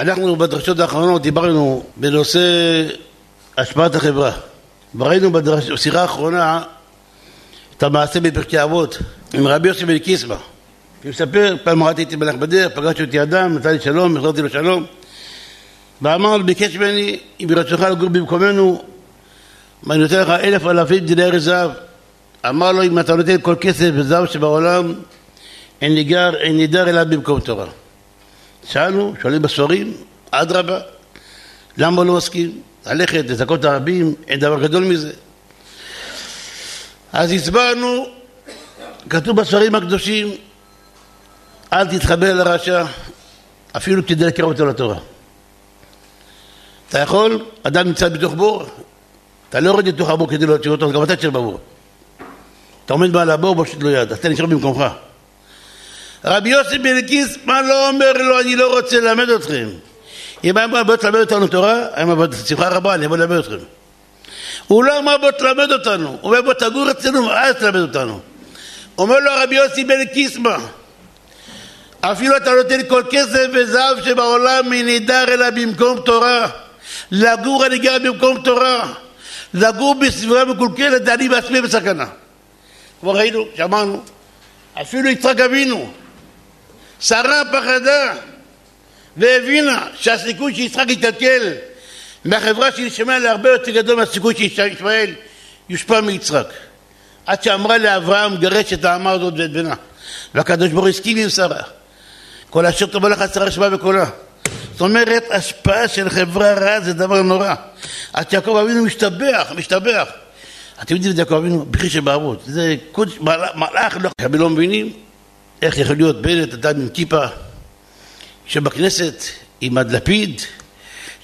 אנחנו בדרשות האחרונות דיברנו בנושא השפעת החברה. וראינו בשיחה האחרונה את המעשה בפרקי אבות עם רבי יוסי בן קיסמא. הוא מספר, פעם ראיתי את מלך בדרך, פגשתי אותי אדם, נתן לי שלום, החזרתי לו שלום ואמר לו, ביקש ממני, אם ברצונך לגור במקומנו, אני נותן לך אלף אלפים דינרי זהב. אמר לו, אם אתה נותן כל כסף וזהב שבעולם, אין ניגר, אין נידר אלא במקום תורה. שאלנו, שואלים בספרים, אדרבה, למה לא מסכים? ללכת, לזכות הרבים, אין דבר גדול מזה. אז הסברנו, כתוב בספרים הקדושים, אל תתחבר לרשע, אפילו כדי לקרוא אותו לתורה. אתה יכול, אדם נמצא בתוך בור, אתה לא יורד לתוך הבור כדי להוציא אותו, גם אתה תשאר בבור. אתה עומד מעל הבור, פשוט לא יד, אתה נשאר במקומך. רבי יוסי בן קיס, מה לא אומר לו, אני לא רוצה ללמד אתכם. אם היה בא תלמד אותנו תורה, היה בא בשמחה רבה, אני אבוא ללמד אתכם. הוא לא אמר בוא תלמד אותנו, הוא אומר בוא תגור אצלנו ואז תלמד אותנו. אומר לו רבי יוסי בן קיסמא, אפילו אתה נותן כל כסף וזהב שבעולם מנידר אלא במקום תורה. לגור אני גר במקום תורה. לגור בסביבה מקולקלת, אני בעצמי בסכנה. כבר ראינו, שמענו. אפילו יצחק אבינו, שרה פחדה והבינה שהסיכוי שיצחק יתקל מהחברה של ישמעאל להרבה יותר גדול מהסיכוי שישמעאל יושפע מיצחק. עד שאמרה לאברהם גרש את האמה הזאת ואת בנה. והקדוש ברוך הסכים עם שרה. כל אשר תאמר לך שרה שמע בקולה. זאת אומרת, השפעה של חברה רעה זה דבר נורא. עד שיעקב אבינו משתבח, משתבח. אתם יודעים את יעקב אבינו? בכי שבערות. זה קודש, מלאך, לא, הרבה לא מבינים איך יכול להיות בנט, אדם עם כיפה, שבכנסת עם הדלפיד,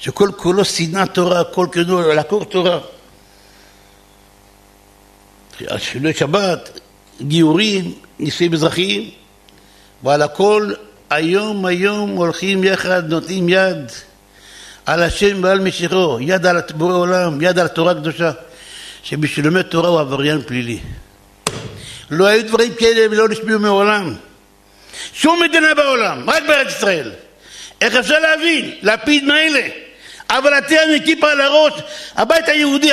שכל כולו שנאת תורה, כל כולו לעקור תורה. על שינוי שבת, גיורים, נישואים אזרחיים, ועל הכל היום היום הולכים יחד, נותנים יד על השם ועל משיחו, יד על בורא עולם, יד על תורה קדושה, שבשביל לומד תורה הוא עבריין פלילי. לא היו דברים כאלה ולא נשמעו מעולם. שום מדינה בעולם, רק בארץ ישראל. איך אפשר להבין? לפיד מילא, אבל אתם עם כיפה על הראש, הבית היהודי,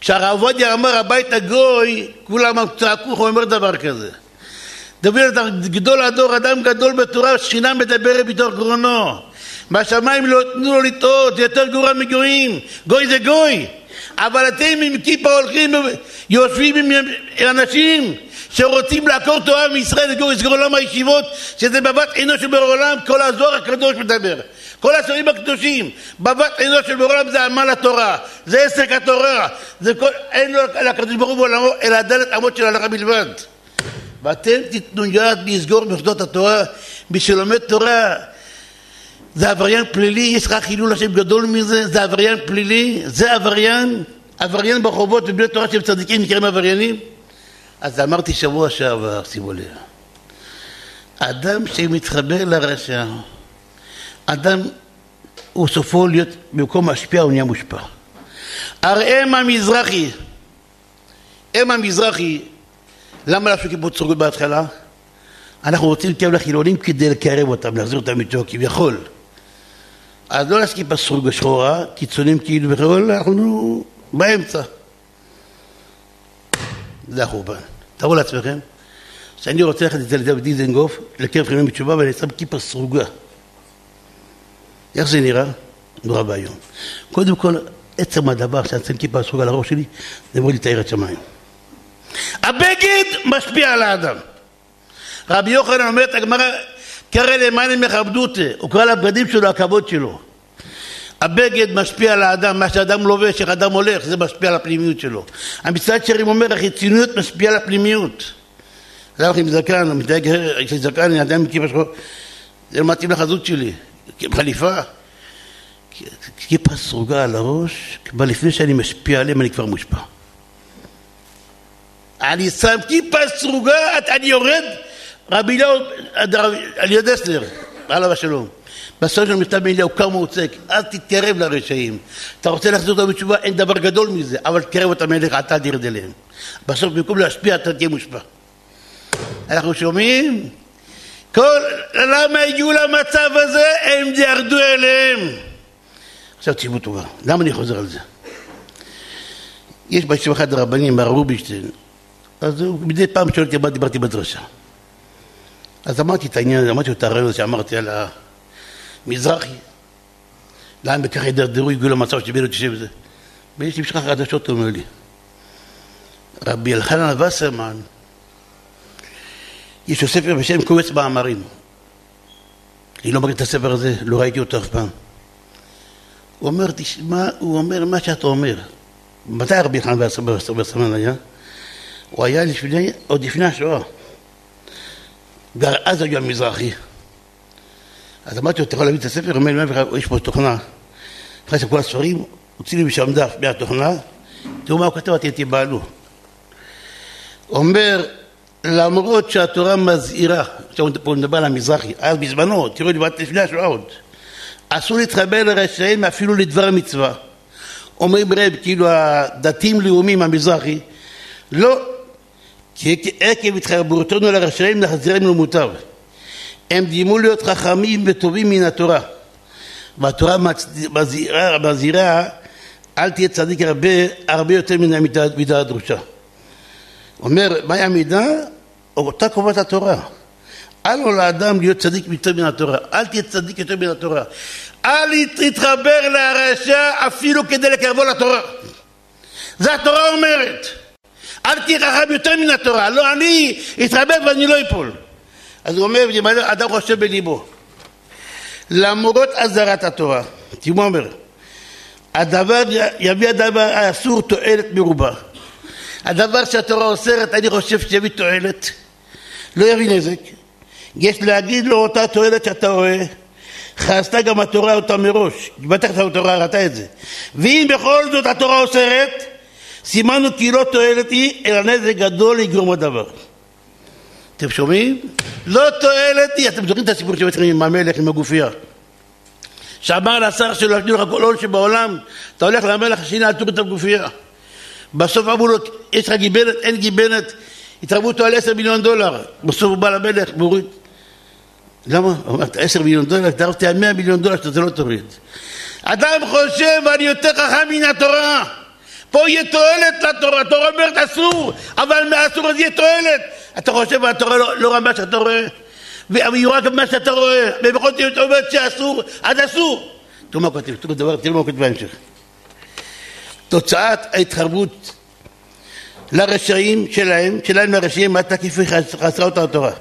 כשהרב עובדיה אמר הבית הגוי, כולם צעקו, הוא אומר דבר כזה. דוד גדול הדור, אדם גדול בתורה, שכינה מדברת בתוך גרונו. מהשמיים לא תנו לו לטעות, זה יותר גרוע מגויים. גוי זה גוי. אבל אתם עם כיפה הולכים, יושבים עם אנשים שרוצים לעקור תורה מישראל, לסגור עולם הישיבות, שזה בבת עינו של בור עולם, כל הזוהר הקדוש מדבר. כל הספרים הקדושים, בבת עינו של בור עולם זה עמל התורה, זה עסק התורה, זה כל, אין לו לקדוש ברוך הוא בעולמו, אלא דלת אמות של הלכה בלבד. ואתם תיתנו יד לסגור מוסדות התורה, מי שלומד תורה זה עבריין פלילי, יש לך חילול השם גדול מזה, זה עבריין פלילי, זה עבריין, עבריין ברחובות ובני תורה שהם צדיקים נקראים עבריינים? אז אמרתי שבוע שעבר, שימו לב, אדם שמתחבר לרשע, אדם הוא סופו להיות במקום משפיע הוא נהיה מושפע. הרי אם המזרחי, אם המזרחי למה לעשות כיפות סרוגות בהתחלה? אנחנו רוצים להתקרב לחילונים כדי לקרב אותם, להחזיר אותם איתו כביכול. אז לא לעשות כיפה סרוגה שחורה, קיצונים כאילו וכו', אנחנו באמצע. זה החורבן. תראו לעצמכם שאני רוצה ללכת אצל דוד דיזנגוף לקרב חילונים בתשובה ואני שם כיפה סרוגה. איך זה נראה? נורא ואיום. קודם כל, עצם הדבר שאני שם כיפה סרוגה על הראש שלי, זה לתאר את שמיים. הבגד משפיע על האדם. רבי יוחנן אומר את הגמרא, קרא למען מכבדותה, הוא קרא לבגדים שלו הכבוד שלו. הבגד משפיע על האדם, מה שאדם לובש, איך אדם הולך, זה משפיע על הפנימיות שלו. המצוות שרים אומר, החיצוניות משפיעה על הפנימיות. זה הולך עם זקן, מתנהג, יש לי זקן, אני אדם עם כיפה שחור, זה לא מתאים לחזות שלי, חליפה. כיפה סרוגה על הראש, כבר לפני שאני משפיע עליהם אני כבר מושפע. אני שם כיפה סרוגה, אני יורד, רבי אליהו, אליהו דסלר, עליו השלום. בסוף של מכתב מאליהו קם וצועק, אל תתקרב לרשעים. אתה רוצה להחזיר אותם בתשובה, אין דבר גדול מזה, אבל תקרב אותם אליך, אתה תרד אליהם. בסוף במקום להשפיע אתה תהיה מושפע. אנחנו שומעים, כל, למה הגיעו למצב הזה? הם ירדו אליהם. עכשיו תשימו טובה, למה אני חוזר על זה? יש בישיבה אחד הרבנים, מר רובינשטיין, אז הוא מדי פעם שואל אותי מה דיברתי בדרשה. אז אמרתי את העניין, אמרתי לו את הרעיון שאמרתי על המזרחי. לאן בכך הידרדרו, הגיעו למצב שבינו תשב בזה. ויש לי משחק חדשות, אומר לי. רבי אלחנן וסרמן, יש לו ספר בשם קובץ מאמרים. אני לא מכיר את הספר הזה, לא ראיתי אותו אף פעם. הוא אומר, תשמע, הוא אומר מה שאתה אומר. מתי רבי אלחנן וסרמן היה? הוא היה לפני, עוד לפני השואה. ואז היו המזרחי. אז אמרתי לו, אתה יכול להביא את הספר? הוא אומר, יש פה תוכנה. נכנס לכל הספרים, הוציא לי משם דף מהתוכנה, תראו מה הוא כתב, אתם תיבהלו. אומר, למרות שהתורה מזהירה, עכשיו פה נדבר על המזרחי, אז בזמנו, תראו לפני השואה עוד, אסור להתחבר לרשעים אפילו לדבר המצווה. אומרים רב, כאילו הדתיים לאומיים המזרחי, לא, כי עקב התחברותנו לרשעים נחזירם למוטב. הם דימו להיות חכמים וטובים מן התורה. והתורה מזהירה, מזהירה אל תהיה צדיק הרבה, הרבה יותר מן המידה הדרושה. אומר, מהי המידה? אותה קובעת התורה. אל לו לאדם להיות צדיק יותר מן התורה, אל תהיה צדיק יותר מן התורה. אל תתחבר לרשע אפילו כדי לקרבו לתורה. זה התורה אומרת. אל תהיה חכם יותר מן התורה, לא אני אתחבר ואני לא אפול. אז הוא אומר, אדם חושב בליבו, למרות אזהרת התורה, תראו אומר, הדבר יביא הדבר האסור תועלת מרובה. הדבר שהתורה אוסרת, אני חושב שיביא תועלת, לא יביא נזק. יש להגיד לו אותה תועלת שאתה רואה, חסתה גם התורה אותה מראש, בטח התורה ראתה את זה. ואם בכל זאת התורה אוסרת, סימנו כי לא תועלת היא, אלא נזק גדול יגרום הדבר. אתם שומעים? לא תועלת היא, אתם זוכרים את הסיפור שבעצם עם המלך, עם הגופייה. שאמר לשר שלו, יש לך כל עול שבעולם, אתה הולך למלך השני, אל תוריד את הגופייה. בסוף אמרו לו, יש לך גיבנת, אין גיבנת, התערבו אותו על עשר מיליון דולר. בסוף הוא בא למלך והוריד. למה? הוא אמר, עשר מיליון דולר, התערבתי על מאה מיליון דולר שאתה לא תוריד. אדם חושב, אני יותר חכם מן התורה. פה יהיה תועלת לתורה, התורה אומרת אסור, אבל מהאסור הזה יהיה תועלת. אתה חושב, התורה לא, לא רמה שאתה רואה? והיא רק מה שאתה רואה, ובכל זאת אומרת שאסור, אז אסור. תראו מה כותב, תראו דבר, תראו מה כותב בהמשך. תוצאת ההתחרבות לרשעים שלהם, שלהם לרשעים, מה תקיפי חסרה אותה התורה.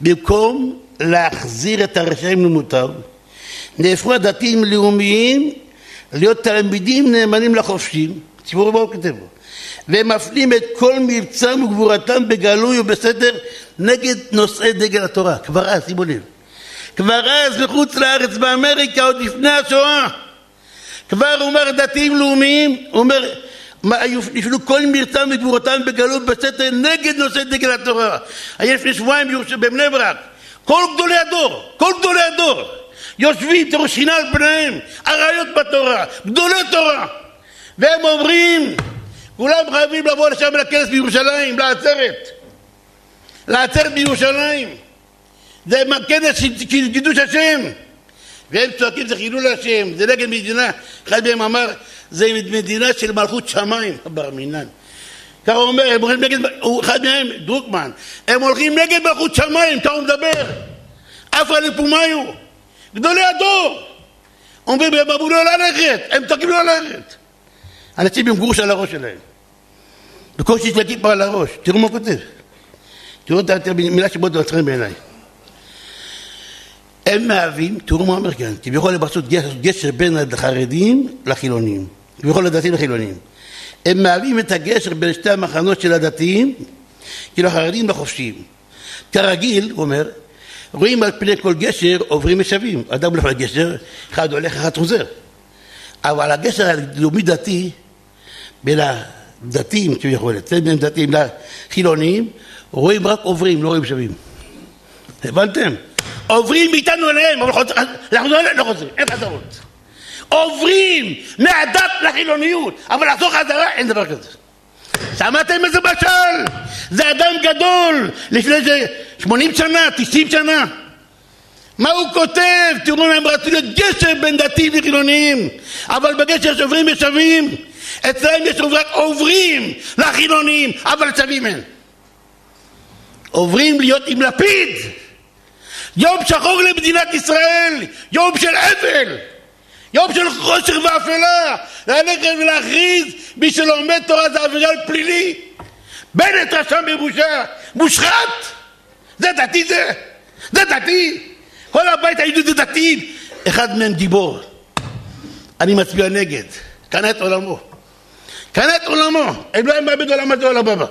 במקום להחזיר את הרשעים למוטב, נהפכו הדתיים לאומיים להיות תלמידים נאמנים לחופשים, ציבור הוא כותב בו, והם מפנים את כל מבצעם וגבורתם בגלוי ובסתר נגד נושאי דגל התורה, כבר אז, שימו לב, כבר אז בחוץ לארץ באמריקה עוד לפני השואה. כבר אומר דתיים לאומיים, אומר נפלו כל מרצם וגבורתם בגלות בסתר נגד נושאי דגל התורה. היה לפני שבועיים בבני ברק, כל גדולי הדור, כל גדולי הדור יושבים תראו שינה על פניהם, אריות בתורה, גדולי תורה והם אומרים כולם חייבים לבוא לשם לכנס בירושלים, לעצרת לעצרת בירושלים זה כנס של קידוש השם והם צועקים זה חילול השם, זה נגד מדינה, אחד מהם אמר זה מדינה של מלכות שמיים, בר מינן. ככה הוא אומר, הם הולכים נגד, אחד מהם, דרוקמן, הם הולכים נגד מלכות שמיים, ככה הוא מדבר. אחד לפומיו, גדולי הדור. אומרים, הם אמרו לא ללכת, הם צועקים לא ללכת. אנשים עם גרוש על הראש שלהם. בקושי יש לכיפה על הראש, תראו מה הוא כותב. תראו את המילה שבו זה בעיניי. הם מהווים, תראו מה אומר כאן, כביכול הם עשו גשר בין החרדים לחילונים, כביכול לדתיים לחילונים. הם מהווים את הגשר בין שתי המחנות של הדתיים, כאילו החרדים לחופשיים. כרגיל, הוא אומר, רואים על פני כל גשר עוברים משאבים. אדם הולך לגשר, אחד הולך, אחד חוזר. אבל הגשר הלאומי דתי, בין הדתיים כביכול, בין דתיים לחילונים, רואים רק עוברים, לא רואים שווים. הבנתם? עוברים מאיתנו אליהם, אבל לחזור אליהם לא חוזרים, אין חזרות. עוברים מהדת לחילוניות, אבל לחזור חזרה אין דבר כזה. שמעתם איזה משל? זה אדם גדול, לפני 80 שנה, 90 שנה. מה הוא כותב? תראו הם רצו להיות גשר בין דתיים לחילוניים, אבל בגשר שעוברים ושווים. אצלם יש רק עוברים לחילוניים, אבל שווים אין. עוברים להיות עם לפיד. יום שחור למדינת ישראל, יום של אבל. יום של חושך ואפלה, ללכת ולהכריז מי שלומד תורה זה עבירה פלילי. בנט רשם בבושה, מושחת! זה דתי זה? זה דתי? כל הבית היהודי זה דתי. אחד מהם גיבור. אני מצביע נגד. קנה את עולמו. קנה את עולמו. הם לא היו מאבד עולם הזה עולם הבא.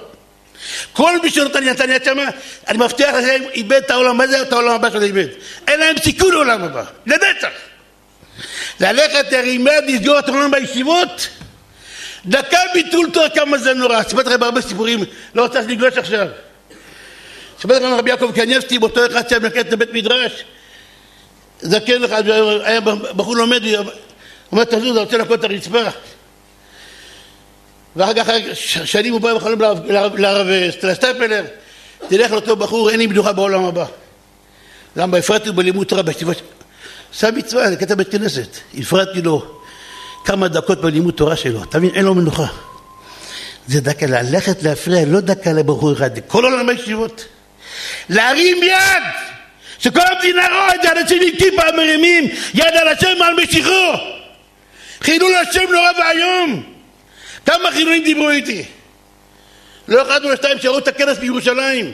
כל מי שנותן יד שמה, אני מבטיח לכם, איבד את העולם, מה זה את העולם הבא שלו איבד? אין להם סיכוי לעולם הבא. לנצח. ללכת לרימד, לסגור את העולם בישיבות? דקה ביטול תורה כמה זה נורא. סיפרתי לכם הרבה סיפורים, לא רוצה לגלוש עכשיו. סיפרתי לכם רבי יעקב קניאבסקי, באותו אחד שהיה מלכת לבית מדרש, זקן אחד, היה בחור לומד, אומר תזוז, אני רוצה לקוד את הרצפה. ואחר כך שנים הוא בא בחלום לרב סטפלר, תלך לאותו בחור, אין לי מנוחה בעולם הבא. למה הפרעתי בלימוד בישיבות עשה מצווה, זה קטע בית כנסת. הפרעתי לו כמה דקות בלימוד תורה שלו. אתה מבין? אין לו מנוחה. זה דקה ללכת להפריע, לא דקה לבחור אחד, כל עולם הישיבות. להרים יד! שכל המדינה רואה את זה, אנשים עם כיפה מרימים יד על השם על משיחו. חילול השם נורא ואיום. כמה חילונים דיברו איתי? לא אחד ולא שתיים שראו את הכנס בירושלים.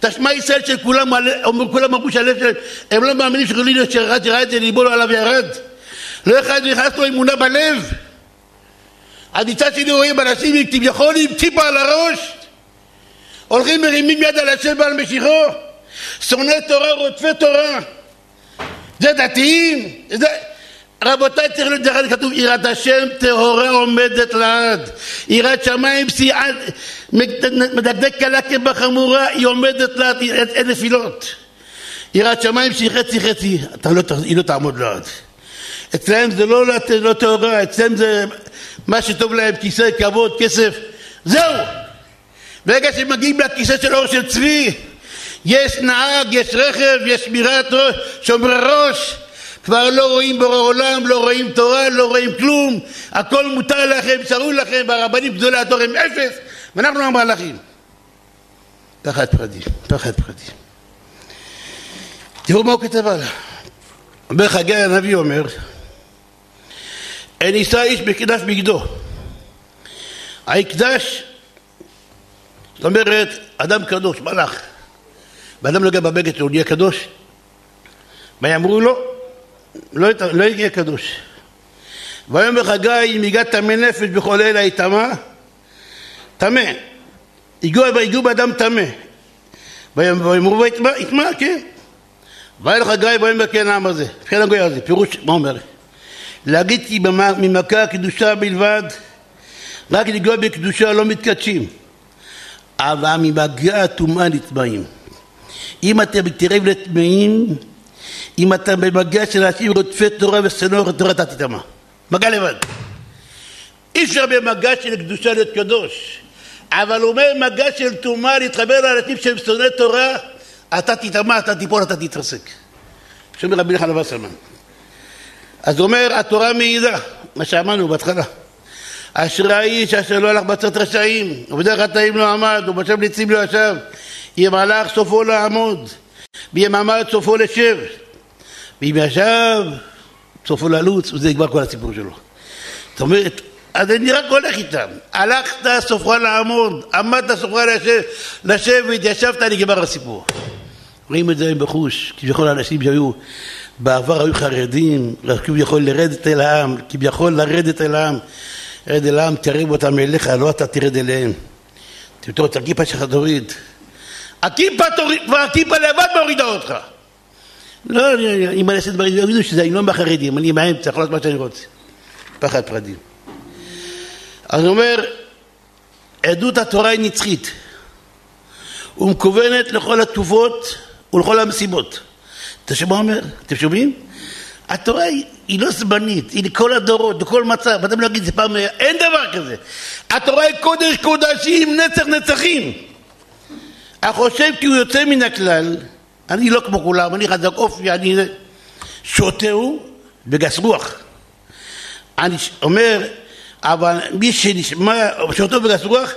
תשמע ישראל של כולם, כולם אמרו שהלב שלהם, הם לא מאמינים שחילוני שרד ירד ליבו לא עליו ירד. לא אחד נכנס לו אמונה בלב. אז מצד שני רואים אנשים כביכול עם ציפה על הראש, הולכים מרימים יד על השם ועל משיחו, שונאי תורה, רודפי תורה. זה דתיים? זה... רבותיי, צריך להיות דרך כתוב יראת השם טהורה עומדת לעד יראת שמיים מדקדק קלה כבחמורה היא עומדת לעד אין נפילות. יראת שמיים שהיא חצי חצי. לא, היא לא תעמוד לעד. אצלם זה לא, לא טהורה אצלם זה מה שטוב להם כיסא, כבוד, כסף. זהו! ברגע שמגיעים לכיסא של אור של צבי יש נהג, יש רכב, יש שמירת ראש, שומרי ראש כבר לא רואים בורא עולם, לא רואים תורה, לא רואים כלום, הכל מותר לכם, שרו לכם, והרבנים גדולי התור הם אפס, ואנחנו המהלכים. תחת פחדים, תחת פחדים. תראו מה הוא כתב הלאה. אומר חגי הנביא אומר, אין יישא איש בקדש בגדו. ההקדש, זאת אומרת, אדם קדוש, מלאך, ואדם נוגע בבגד שלו, נהיה קדוש, ויאמרו לו, לא, לא יהיה קדוש. ויאמר חגי אם הגעת טמא נפש בכל אלה יטמא, טמא. הגיעו באדם טמא. ויאמרו ויטמא, כן. וילך חגי ויאמר כן העם הזה. כן הגוי הזה, פירוש, מה אומר? להגיד כי ממכה הקדושה בלבד, רק לגוע בקדושה לא מתקדשים. אבל ממגע הטומאה נטמעים. אם אתם תראה לטמאים אם אתה במגע של אנשים רודפי תורה ושנאו תורה אתה תטמע. מגע לבד. אי אפשר במגע של קדושה להיות קדוש. אבל הוא אומר מגע של טומאה להתחבר לאנשים שהם שונאי תורה, אתה תטמע, אתה תיפול, אתה תתרסק. שאומר רבי נחמן וסרמן. אז הוא אומר, התורה מעידה, מה שאמרנו בהתחלה. אשרי האיש אשר לא הלך בצד רשעים, ובדרך חטאים לא עמד, ובשם ליצים לא ישב. הלך סופו לעמוד, עמד סופו לשב. ואם ישב, סופו ללוץ, וזה נגמר כל הסיפור שלו. זאת אומרת, אז אני רק הולך איתם. הלכת סופך לעמוד, עמדת סופך לשב, לשבת, ישבת, נגמר הסיפור. רואים את זה היום בחוש, כביכול אנשים שהיו בעבר היו חרדים, כביכול לרדת אל העם, כביכול לרדת אל העם. רד אל העם, תרב אותם אליך, לא אתה תרד אליהם. תראו את הכיפה שלך תוריד. הכיפה הכיפה לבד מורידה אותך. לא, אם אני אעשה דברים, יגידו שזה אני לא מהחרדים, אני באמצע, יכול לעשות מה שאני רוצה. פחד פרדים. אז הוא אומר, עדות התורה היא נצחית ומכוונת לכל הטובות ולכל המסיבות. אתה שומע אומר? אתם שומעים? התורה היא, היא לא זמנית, היא לכל הדורות, לכל מצב, אתם לא להגיד זה פעם, אין דבר כזה. התורה היא קודש קודשים, נצח נצחים. החושב כי הוא יוצא מן הכלל, אני לא כמו כולם, אני חזק אופי, אני שוטהו בגס רוח. אני אומר, אבל מי שנשמע, שוטהו בגס רוח,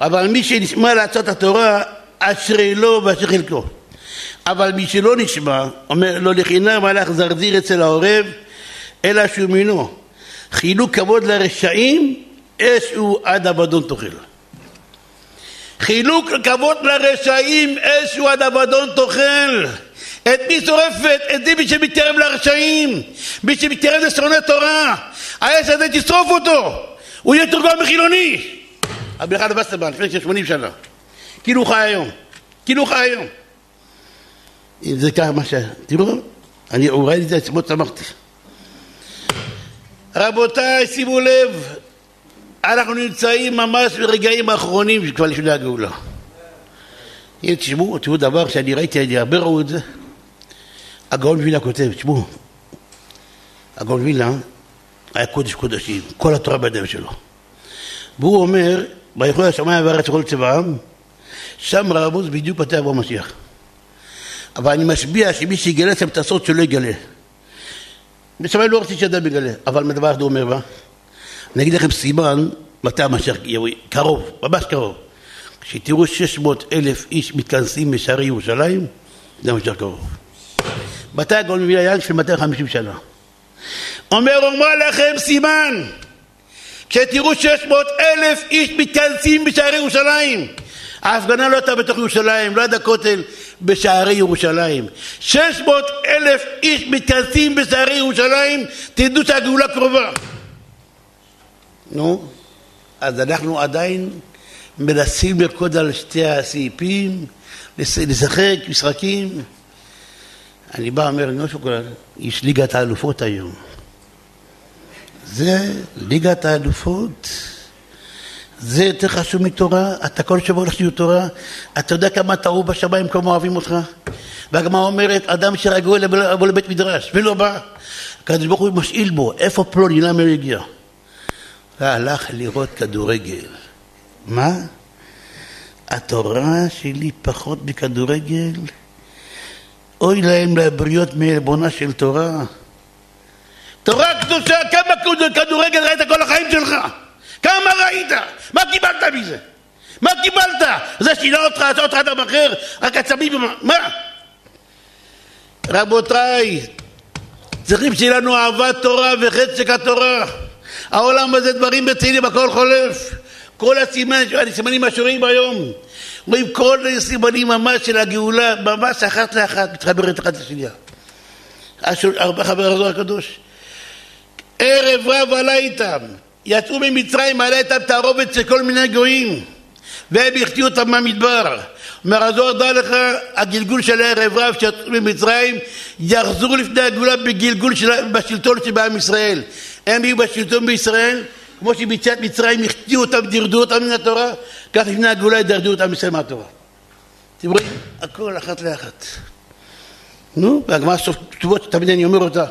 אבל מי שנשמע לעצת התורה, אשרי לו ואשר חלקו. אבל מי שלא נשמע, אומר לא לחינם הלך זרזיר אצל העורב, אלא שהוא מינו. חילוק כבוד לרשעים, אש הוא עד אבדון תאכל. חילוק כבוד לרשעים, אש הוא עד אבדון תאכל. את מי שורפת? את זה מי שמתקרב לרשעים, מי שמתקרב לשונא תורה. האש הזה תשרוף אותו, הוא יהיה תורגל מחילוני. רבי אחד וסטרבן, לפני 80 שנה. כאילו הוא חי היום. כאילו הוא חי היום. אם זה ככה מה ש... תראו, אני, לי את זה, עצמו צמחתי. רבותיי, שימו לב, אנחנו נמצאים ממש ברגעים האחרונים כבר לפני הגאולה. הנה תשמעו, תראו דבר שאני ראיתי, אני הרבה ראו את זה. הגאון וילה כותב, תשמעו, הגאון וילה היה קודש קודשים, כל התורה בידיים שלו. והוא אומר, ביכול השמיים והארץ וכל צבעם, שם רמוז בדיוק מתי יבוא המשיח. אבל אני משביע שמי שיגלה אצלם את הסוד שלא יגלה. בשמיים לא רציתי שאדם יגלה, אבל מדבר אחד הוא אומר בה, אני אגיד לכם סימן מתי המשיח יבוא, קרוב, ממש קרוב. כשתראו 600 אלף איש מתכנסים בשערי ירושלים, זה המשיח קרוב. מתי הגאון מביא היה לפני 250 שנה. אומר, אומר לכם סימן, כשתראו 600 אלף איש מתכנסים בשערי ירושלים, ההפגנה לא הייתה בתוך ירושלים, לא עד הכותל, בשערי ירושלים. 600 אלף איש מתכנסים בשערי ירושלים, תדעו שהגאולה קרובה. נו, אז אנחנו עדיין מנסים לרקוד על שתי הסעיפים, לשחק משחקים. אני בא ואומר, נו שוקולד, יש ליגת האלופות היום. זה ליגת האלופות. זה יותר חשוב מתורה, אתה כל שבוע הולך להיות תורה, אתה יודע כמה אהוב בשמיים, כמה אוהבים אותך. והגמרא אומרת, אדם שרגוע לבוא לבית מדרש, ולא בא, הקדוש ברוך הוא משאיל בו, איפה פלוני, למה הוא הגיע? והלך לראות כדורגל. מה? התורה שלי פחות מכדורגל? אוי להם לבריות מעלבונה של תורה. תורה קדושה, כמה כדורגל ראית כל החיים שלך? כמה ראית? מה קיבלת מזה? מה קיבלת? זה שינה אותך, עשה אותך אדם אחר? רק עצבים? מה? רבותיי, צריכים שיהיה לנו אהבת תורה וחצק התורה. העולם הזה דברים רציניים, הכל חולף. כל הסימן, הסימנים השונים היום, רואים כל הסימנים ממש של הגאולה, ממש אחת לאחת, מתחברת אחת לשנייה. חבר הזוהר הקדוש. ערב רב עלה איתם, יצאו ממצרים, עלה איתם תערובת של כל מיני גויים, והם החטיאו אותם מהמדבר. אומר הזוהר, דע לך, הגלגול של הערב רב שיצאו ממצרים, יחזרו לפני הגאולה בגלגול של, בשלטון שבעם ישראל. הם יהיו בשלטון בישראל, כמו שביציאת מצרים החטיאו אותם, דירדו אותם מן התורה, כך לפני הגאולה ידרדו אותם מישראל מהתורה. אתם רואים? הכל אחת לאחת. נו, והגמרא סוף כתובות, תמיד אני אומר אותה.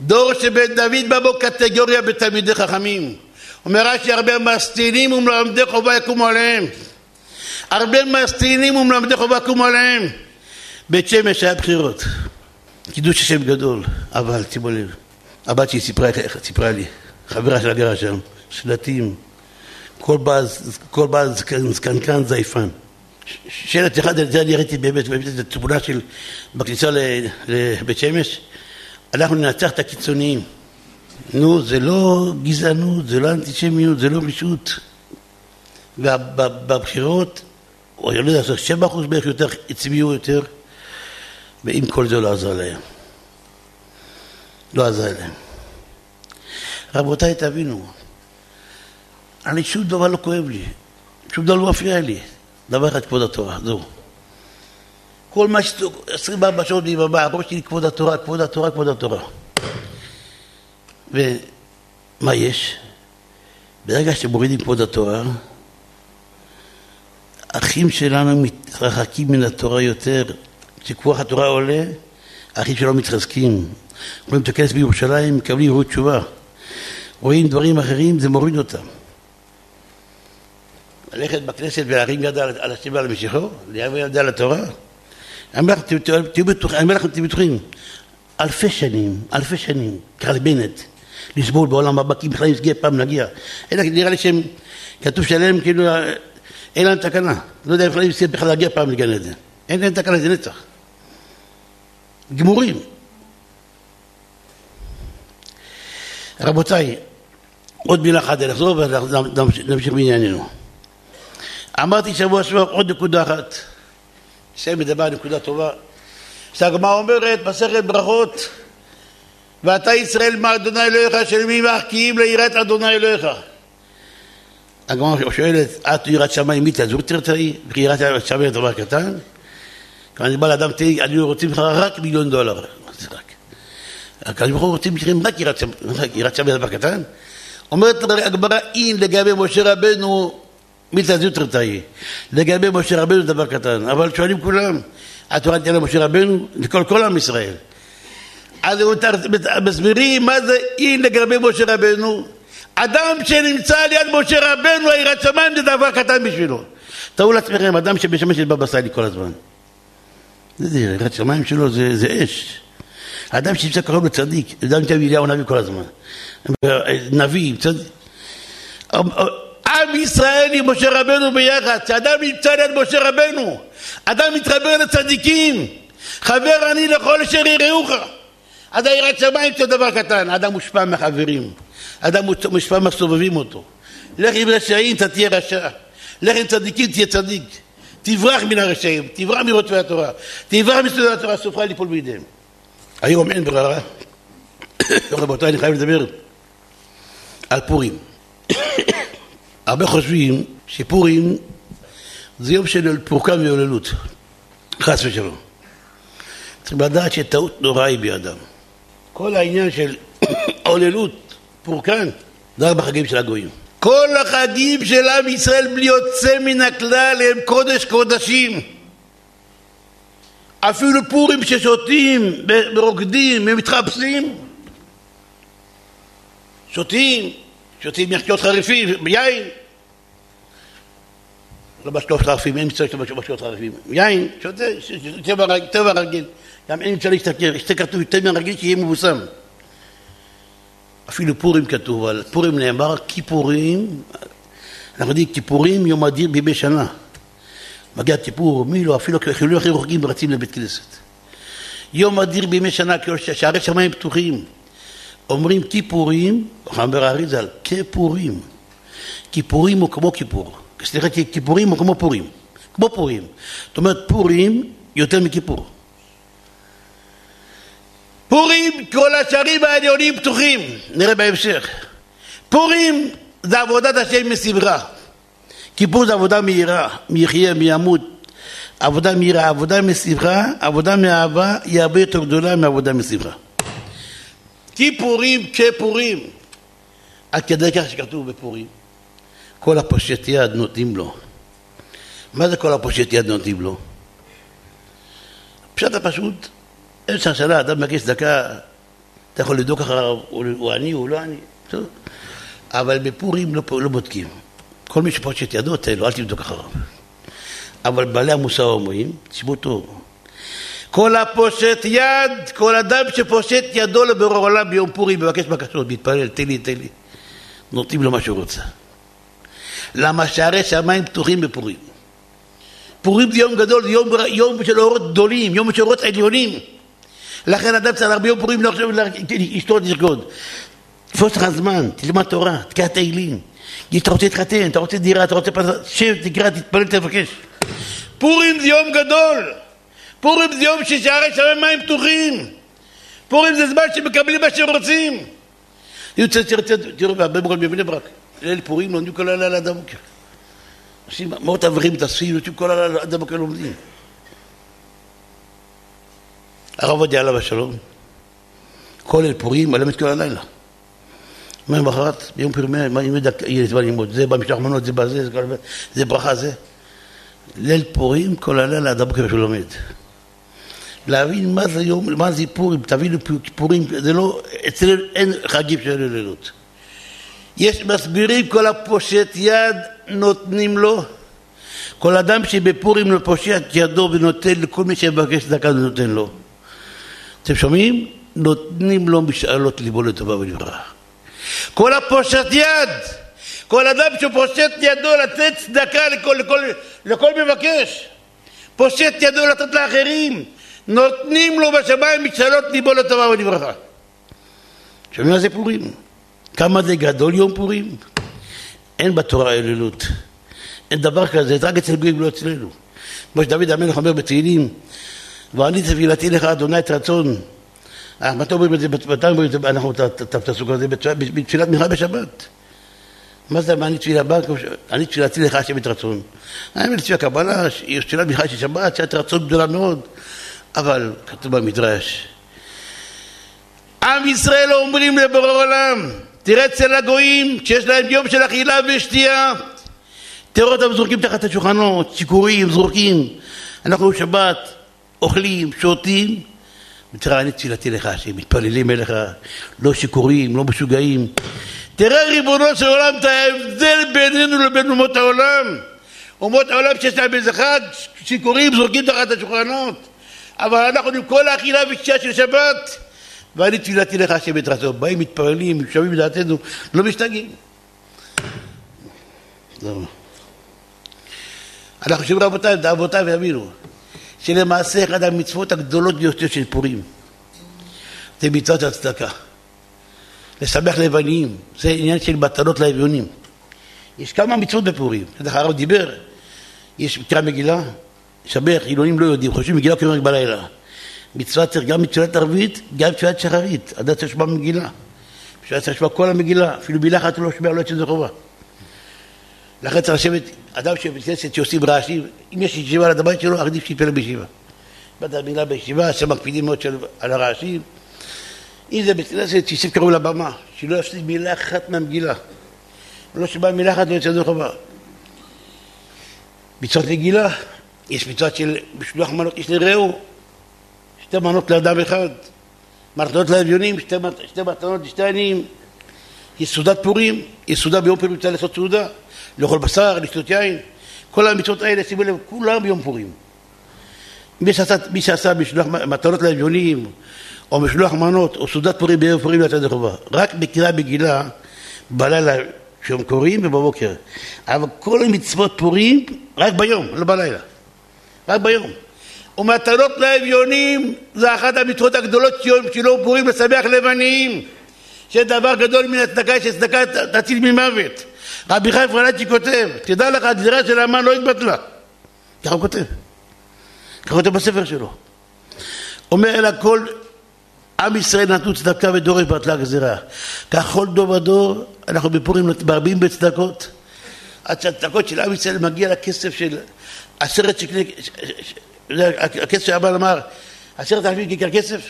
דור שבן דוד בא בו קטגוריה בתלמידי חכמים. אומר רש"י, הרבה מסטינים ומלמדי חובה יקומו עליהם. הרבה מסטינים ומלמדי חובה יקומו עליהם. בית שמש היה בחירות. קידוש השם גדול, אבל שימו לב, הבת שלי סיפרה, סיפרה לי, חברה שלה גרה שם, שלטים, כל באז זקנקן זייפן. שלט אחד, זה אני ראיתי באמת, באמת את התמונה של, בכניסה לבית שמש, אנחנו ננצח את הקיצוניים. נו, זה לא גזענות, זה לא אנטישמיות, זה לא רשות. ובבחירות, או אני לא יודע, שבע אחוז בערך יותר, הצביעו יותר, ועם כל זה לא עזר להם. לא עזר להם. רבותיי, תבינו, אני שום דבר לא כואב לי, שום דבר לא מפריע לי. דבר אחד, כבוד התורה, זהו. כל מה ש... 24 שעות ביממה, הראש שלי כבוד התורה, כבוד התורה, כבוד התורה. ומה יש? ברגע שמורידים כבוד התורה, אחים שלנו מתרחקים מן התורה יותר. כשכוח התורה עולה, האחים שלו מתחזקים, רואים את הכנס בירושלים, מקבלים יראו תשובה. רואים דברים אחרים, זה מוריד אותם. ללכת בכנסת ולהרים יד על השם ועל משיחו, להרים יד על התורה. אני אומר לכם, תהיו בטוחים, אלפי שנים, אלפי שנים, קרא לבנט, לסבול בעולם הבא, כי בכלל יסגיע פעם להגיע. אלא נראה לי שהם, כתוב שעליהם כאילו, אין להם תקנה. לא יודע אם בכלל יסגיע בכלל להגיע פעם לגן עדן. אין להם תקנה, זה נצח. גמורים. רבותיי, עוד מילה אחת, נחזור ונמשיך בענייננו. אמרתי שבוע שעבר עוד נקודה אחת. נסיים לדבר על נקודה טובה. שהגמרא אומרת, מסכת ברכות, ואתה ישראל מה אדוני אלוהיך, של מי מחכים ליראת אדוני אלוהיך. הגמרא שואלת, את יראת שמיים מי תזור תרצי, וכי יראת שמיים דבר קטן? אני בא לאדם, אני רוצה ממך רק מיליון דולר. הקדוש ברוך הוא רוצה מכם רק יראת שמיים דבר קטן? אומרת הגמרא, אם לגבי משה רבנו מתזות רתאי. לגבי משה רבנו דבר קטן, אבל שואלים כולם, התורה תהיה למשה רבנו? לכל כל עם ישראל. אז מסבירים מה זה אם לגבי משה רבנו. אדם שנמצא ליד משה רבנו, היראת שמיים זה דבר קטן בשבילו. תראו לעצמכם, אדם שמשמש את בבא סאלי כל הזמן. זה יראת שמיים שלו זה, זה אש. האדם שנמצא קרוב לצדיק, אדם נמצא באליהו נביא כל הזמן. נביא, צדיק. עם ישראל עם משה רבנו ביחד, שאדם נמצא ליד משה רבנו, אדם מתחבר לצדיקים, חבר אני לכל אשר יראוך. עד היראת שמיים זה דבר קטן, אדם מושפע מהחברים, אדם מושפע מהסובבים אותו. לך עם רשעים, אתה תהיה רשע. לך עם צדיקים, תהיה צדיק. תברח מן הרשעים, תברח מרודפי התורה, תברח מסודות התורה, סופך ליפול בידיהם. היום אין ברירה. רבותיי, אני חייב לדבר על פורים. הרבה חושבים שפורים זה יום של פורקה והוללות, חס ושלום. צריך לדעת שטעות נוראה היא בידם. כל העניין של הוללות, פורקן, זה רק בחגים של הגויים. כל החגים של עם ישראל בלי יוצא מן הכלל הם קודש קודשים. אפילו פורים ששותים, ורוקדים, ומתחפשים, שותים, שותים משקאות חריפים, יין. לא משקאות חריפים, אין מצווה משקאות חריפים. יין, שותה, טבע רגיל. גם אין מצווה להשתכר, שתי כתוב טבע רגיל שיהיה מבוסם. אפילו פורים כתוב, על פורים נאמר כיפורים, אנחנו יודעים כיפורים יום אדיר בימי שנה. מגיע כיפור, מי לא, אפילו חילולים אחרים רוחקים ורצים לבית כנסת. יום אדיר בימי שנה, שערי שמיים פתוחים. אומרים כיפורים, אומר האריזל, כפורים. כיפורים הוא כמו כיפור. סליחה, כיפורים הוא כמו פורים. כמו פורים. זאת אומרת, פורים יותר מכיפור. פורים, כל השערים העליונים פתוחים. נראה בהמשך. פורים זה עבודת השם מסברה. כיפור זה עבודה מהירה, מי יחיה, מי ימות. עבודה מהירה, עבודה מסברה, עבודה מאהבה היא הרבה יותר גדולה מעבודה מסברה. כיפורים כפורים. עד כדי כך שכתוב בפורים, כל הפושט יד נותנים לו. מה זה כל הפושט יד נותנים לו? פשט הפשוט, אמצע שנה אדם מבקש צדקה, אתה יכול לבדוק אחריו, הוא עני, הוא לא עני. אבל בפורים לא, לא בודקים. כל מי שפושט ידו, תן לו, אל תבדוק אחריו. אבל בעלי המוסר אומרים, תשמעו טוב, כל הפושט יד, כל אדם שפושט ידו לבורא עולם ביום פורים, מבקש בקשות, מתפלל, תן לי, תן לי. נותנים לו מה שהוא רוצה. למה שערי שמיים פתוחים בפורים. פורים זה יום גדול, זה יום, יום של אורות גדולים, יום של אורות עליונים. לכן אדם צריך ביום פורים לא חושב לשתות לרקוד. תפוס לך זמן, תלמד תורה, תקרא תהילים. אתה רוצה להתחתן, אתה רוצה דירה, אתה רוצה פרסה, שב, תקרא, תתפלל, תבקש. פורים זה יום גדול. פורים זה יום ששערי שמיים פתוחים. פורים זה זמן שמקבלים מה שהם רוצים. תראו, בהרבה מקומות בבני ברק, ליל פורים לומדים כל הלילה עד הבוקר. עושים מאות אברכים מתאספים, יוצאים כל הלילה עד הבוקר לומדים. הרב עובדיה עליו השלום, כל ליל פורים מלמד כל הלילה. מה למחרת, ביום אם יהיה זמן ללמוד, זה במשלח מנות, זה בזה, זה ברכה, זה. ליל פורים כל הלילה עד הבוקר שהוא לומד. להבין מה זה יום, מה זה פורים, תבינו פורים, זה לא, אצלנו אין חגים של הלילות. יש מסבירים כל הפושט יד נותנים לו כל אדם שבפורים לא פושט ידו ונותן לכל מי שמבקש צדקה ונותן לו אתם שומעים? נותנים לו משאלות ליבו לטובה ולברכה כל הפושט יד כל אדם שפושט ידו לתת צדקה לכל, לכל, לכל מבקש פושט ידו לתת לאחרים נותנים לו בשמיים משאלות ליבו לטובה ולברכה שומעים מה זה פורים? כמה זה גדול יום פורים? אין בתורה אלילות. אין דבר כזה, זה רק אצל גויים, לא אצלנו. כמו שדוד המלך אומר בתהילים, ואני תפילתי לך אדוני את רצון. מתי אומרים את זה? מתי אומרים את זה? אנחנו את הפסוק הזה בתפילת מנחה בשבת. מה זה מה אני תפילה בה? אני תפילתי לך השם את רצון. אני לפי הקבלה, תפילת מנחה של שבת, שאת רצון גדולה מאוד. אבל כתוב במדרש, עם ישראל אומרים לבורא עולם תראה אצל הגויים שיש להם יום של אכילה ושתייה תראה אותם זורקים תחת השולחנות, שיכורים, זורקים אנחנו בשבת אוכלים, שותים ותראה אני תפילתי לך שמתפללים אליך לא שיכורים, לא משוגעים. תראה ריבונו של עולם את ההבדל בינינו לבין אומות העולם. אומות העולם שיש להם איזה חג שיכורים זורקים תחת השולחנות. אבל אנחנו עם כל האכילה ושתייה של שבת. ואני תפילתי לך השם את רצון. באים, מתפללים, שומעים דעתנו, לא משתגעים. אנחנו חושבים רבותיי, אבותיי ויבינו, שלמעשה אחת המצוות הגדולות ביותר של פורים זה מצוות הצדקה. לשמח לבנים, זה עניין של מתנות לאביונים. יש כמה מצוות בפורים, איך הרב דיבר, יש מקרא מגילה, שבח, חילונים לא יודעים, חושבים מגילה כמובן בלילה. מצווה צריך גם מתפילת ערבית, גם מתפילת שחרית. אדם צריך לשמוע מגילה. אפשר צריך לשמוע כל המגילה, אפילו מילה אחת לא שומע, לא יוצא ידי חובה. לכן צריך לשבת, אדם שבבית כנסת שעושים רעשים, אם יש ישיבה על הבית שלו, עדיף שיתפלל בישיבה. באת מילה בישיבה, שם מקפידים מאוד על הרעשים. אם זה בית כנסת, שישים קרוב לבמה, שלא יפסיד מילה אחת מהמגילה. לא שבא מילה אחת לא יוצא ידי חובה. מצוות מגילה, יש מצוות של משלוח מנות איש לרעהו, שתי מנות לאדם אחד, מתנות לאביונים, שתי, שתי מתנות לשתי עניים. יש סעודת פורים, יש סעודה ביום פורים צריך לעשות סעודה, לאכול בשר, לשתות יין. כל המצוות האלה, שימו לב, כולם ביום פורים. מי שעשה, מי שעשה משלוח מתנות לאביונים, או משלוח מנות, או סעודת פורים ביום פורים לא יצא ידי חובה. רק בקריאה בגילה, בלילה שהם קוראים ובבוקר. אבל כל המצוות פורים רק ביום, לא בלילה. רק ביום. ומתנות לאביונים זה אחת המצוות הגדולות של יום פורים לשמח לבנים שדבר גדול מן הצדקה שצדקה תציל ממוות רבי חיים פרלצ'י כותב תדע לך הגזירה של המן לא התבטלה ככה הוא כותב ככה הוא כותב בספר שלו אומר אל הכל עם ישראל נתנו צדקה ודורש בטלה גזירה כך כל דור ודור אנחנו בפורים מרבים בצדקות עד שהצדקות של עם ישראל מגיע לכסף של עשרת שקלי הכסף שהבעל אמר, עשרת אלפים כיכר כסף,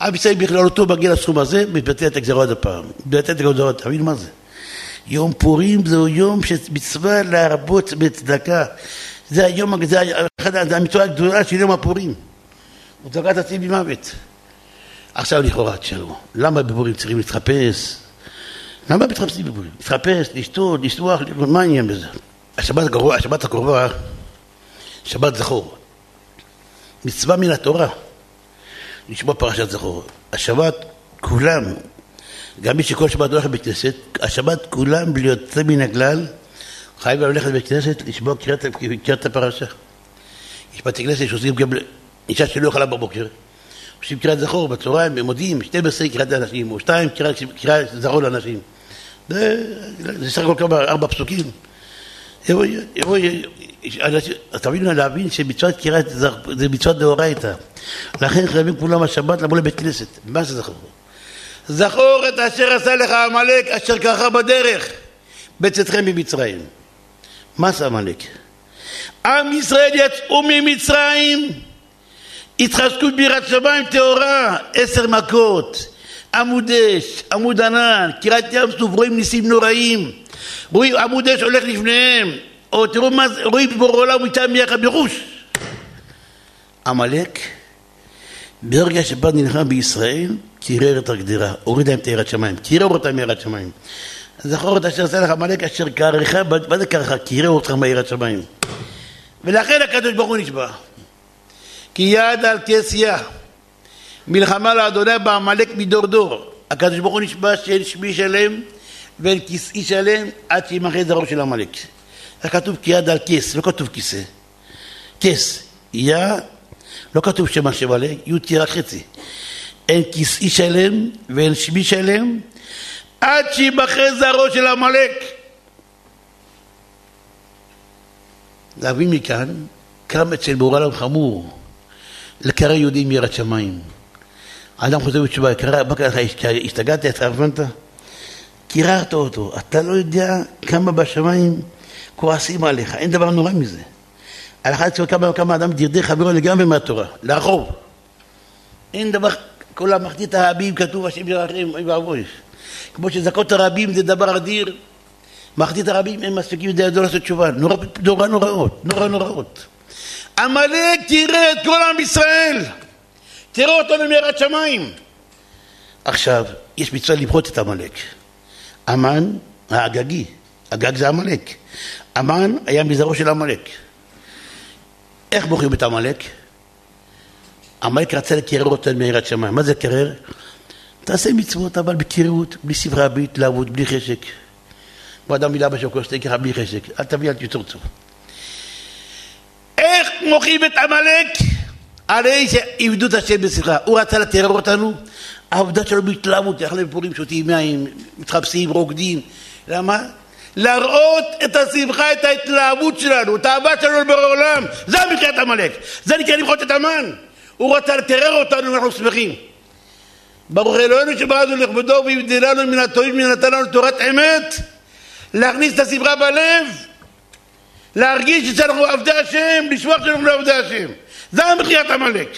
עם ישראל בכללותו מגיע לסכום הזה, הגזירה עוד הפעם. הגזירה עוד תבין מה זה? יום פורים זהו יום שמצווה להרבות בצדקה. זה היום, זה אחת המצווה הגדולה של יום הפורים. הוא צדקת עצים ממוות. עכשיו לכאורה תשאלו, למה בפורים צריכים להתחפש? למה מתחפשים בפורים? להתחפש, לשתות, לשלוח, מה העניין בזה? השבת הקרובה, שבת זכור. מצווה מן התורה לשמוע פרשת זכור. השבת כולם, גם מי שכל שבת הולך לבית כנסת, השבת כולם בלי יוצא מן הכלל חייב ללכת לבית כנסת לשמוע קריאת הפרשה. יש בתי כנסת שעושים גם אישה שלא יכולה בבוקר, עושים קריאת זכור בצהריים, הם מודיעים 12 קריאת לאנשים, או 2 קריאת זכור לאנשים. זה סך הכל כמה, ארבע פסוקים. תבינו להבין שמצוות קריאת זה מצוות דאורייתא לכן חייבים כולם השבת לבוא לבית כנסת מה זה זכור? זכור את אשר עשה לך עמלק אשר קרחה בדרך בצאתכם ממצרים מה זה עמלק? עם ישראל יצאו ממצרים התחזקות בירת שמיים טהורה עשר מכות עמוד אש, עמוד ענן, קריאת ים סוף רואים ניסים נוראים רואים עמוד אש הולך לפניהם או תראו מה זה, רואים בורא עולם איתם יחד ברוש. עמלק ברגע שבא נלחם בישראל, קירר את הגדרה, הוריד להם את יראת שמיים, קירר אותם מיראת שמיים. זכור את אשר עשה לך עמלק אשר קרעך, מה זה קרעך? קירר אותך מיראת שמיים. ולכן הקדוש ברוך הוא נשבע. כי יד על כסייה, מלחמה לאדוני בעמלק מדור דור. הקדוש ברוך הוא נשבע שאין שמי שלם ואין כסאי שלם עד שימחה זרעו של עמלק. זה כתוב כי יד על כס, לא כתוב כיסא. כס, יא, לא כתוב שם השם עליה, י' תהיה רק חצי. אין כסאי שלם ואין שמי שלם עד שימחה זרעו של עמלק. להבין מכאן כמה אצל בורא עולם חמור לקרא יהודים יראת שמיים. אדם חוזר בתשובה, קרא, מה קרה לך, השתגעת, התערבנת? קיררת אותו, אתה לא יודע כמה בשמיים כועסים עליך, אין דבר נורא מזה. על אחת כמה וכמה אדם דרדר חברו לגמרי מהתורה, לרחוב. אין דבר, כל המחטית הרבים כתוב השם ירחם, אוי ואבוי. כמו שזכות הרבים זה דבר אדיר, מחטית הרבים הם מספיקים לדעת לעשות תשובה, נורא, נורא נוראות, נורא נוראות. עמלק תראה את כל עם ישראל, תראה אותו במארת שמיים. עכשיו, יש מצווה למחות את עמלק. המן האגגי, אגג זה עמלק. המן היה מזרעו של עמלק. איך בוחרים את עמלק? עמלק רצה לקרר אותו מארת שמיים. מה זה קרר? תעשה מצוות אבל בקרירות, בלי סברה, בלי התלהבות, בלי חשק. בוא אדם מילה בשוקו, שתה ככה בלי חשק, אל תביא, אל תיצור צור. איך מוחים את עמלק? הרי שעבדו את השם בשמחה. הוא רצה לטרר אותנו, העבודה שלו בהתלהבות, יחד בפורים שותים מים, מתחפשים, רוקדים. למה? להראות את השמחה, את ההתלהבות שלנו, את האהבה שלנו לבורא עולם. זה המחיית עמלק. זה נקרא למחות את המן. הוא רצה לטרר אותנו ואנחנו שמחים. ברוך אלוהינו שבראנו לכבודו והבדלנו מן הטועים ונתן לנו תורת אמת, להכניס את השמחה בלב, להרגיש שאנחנו עבדי השם, לשמוח שאנחנו עבדי השם. זה המחיית עמלק.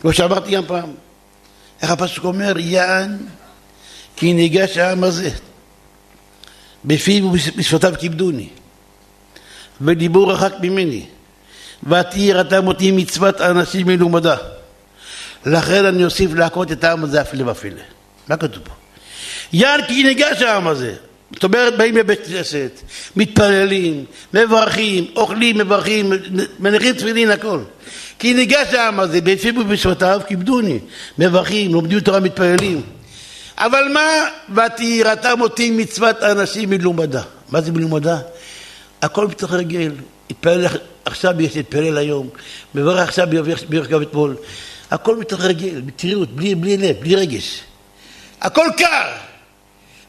כמו שאמרתי גם פעם, איך הפסוק אומר, יען כי ניגש העם הזה, בפיו ובשפתיו כיבדוני, ודיבור רחק ממני, ותהי יראתם אותי מצוות אנשים מלומדה. לכן אני אוסיף להכות את העם הזה אפילו ואפילו. מה כתוב פה? יען כי ניגש העם הזה. זאת אומרת, באים לבית כנסת, מתפללים, מברכים, אוכלים, מברכים, מניחים תפילין, הכל. כי ניגש העם הזה, בפיו ובשפתיו כיבדוני. מברכים, לומדים תורה, מתפללים. אבל מה? ותהירתם אותי מצוות אנשים מלומדה. מה זה מלומדה? הכל מתוך רגל. התפלל עכשיו יש להתפלל היום, מברך עכשיו בירך גם אתמול. הכל מתוך רגל, בטריות, בלי, בלי לב, בלי רגש. הכל קר.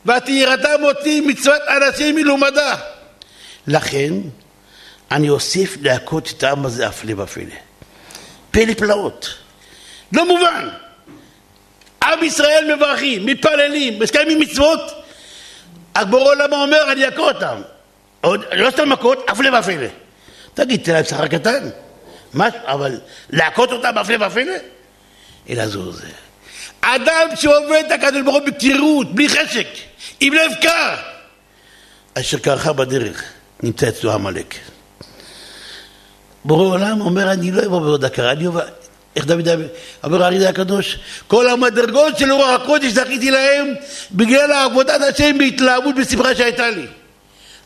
ותהירתם אותי מצוות אנשים מלומדה. לכן אני אוסיף להכות את העם הזה הפלא ופלא. פלא פלאות. לא מובן. עם ישראל מברכים, מתפללים, מקיימים מצוות, הגבור עולמה אומר אני אכה אותם. עוד, לא סתם מכות, הפלא ופלא. תגיד, תראה שכר קטן. מה, אבל להכות אותם הפלא ופלא? אלא זו זה. אדם שעובד את הקדוש ברוך הוא בקרירות, בלי חשק, עם לב קר, אשר קרחה בדרך, נמצא אצלו עמלק. בורא עולם אומר, אני לא אבוא בעוד הכרה, אני אבוא... איך דוד אומר הארי הקדוש? כל המדרגות של רוח הקודש זכיתי להם בגלל עבודת השם בהתלהבות בשמחה שהייתה לי.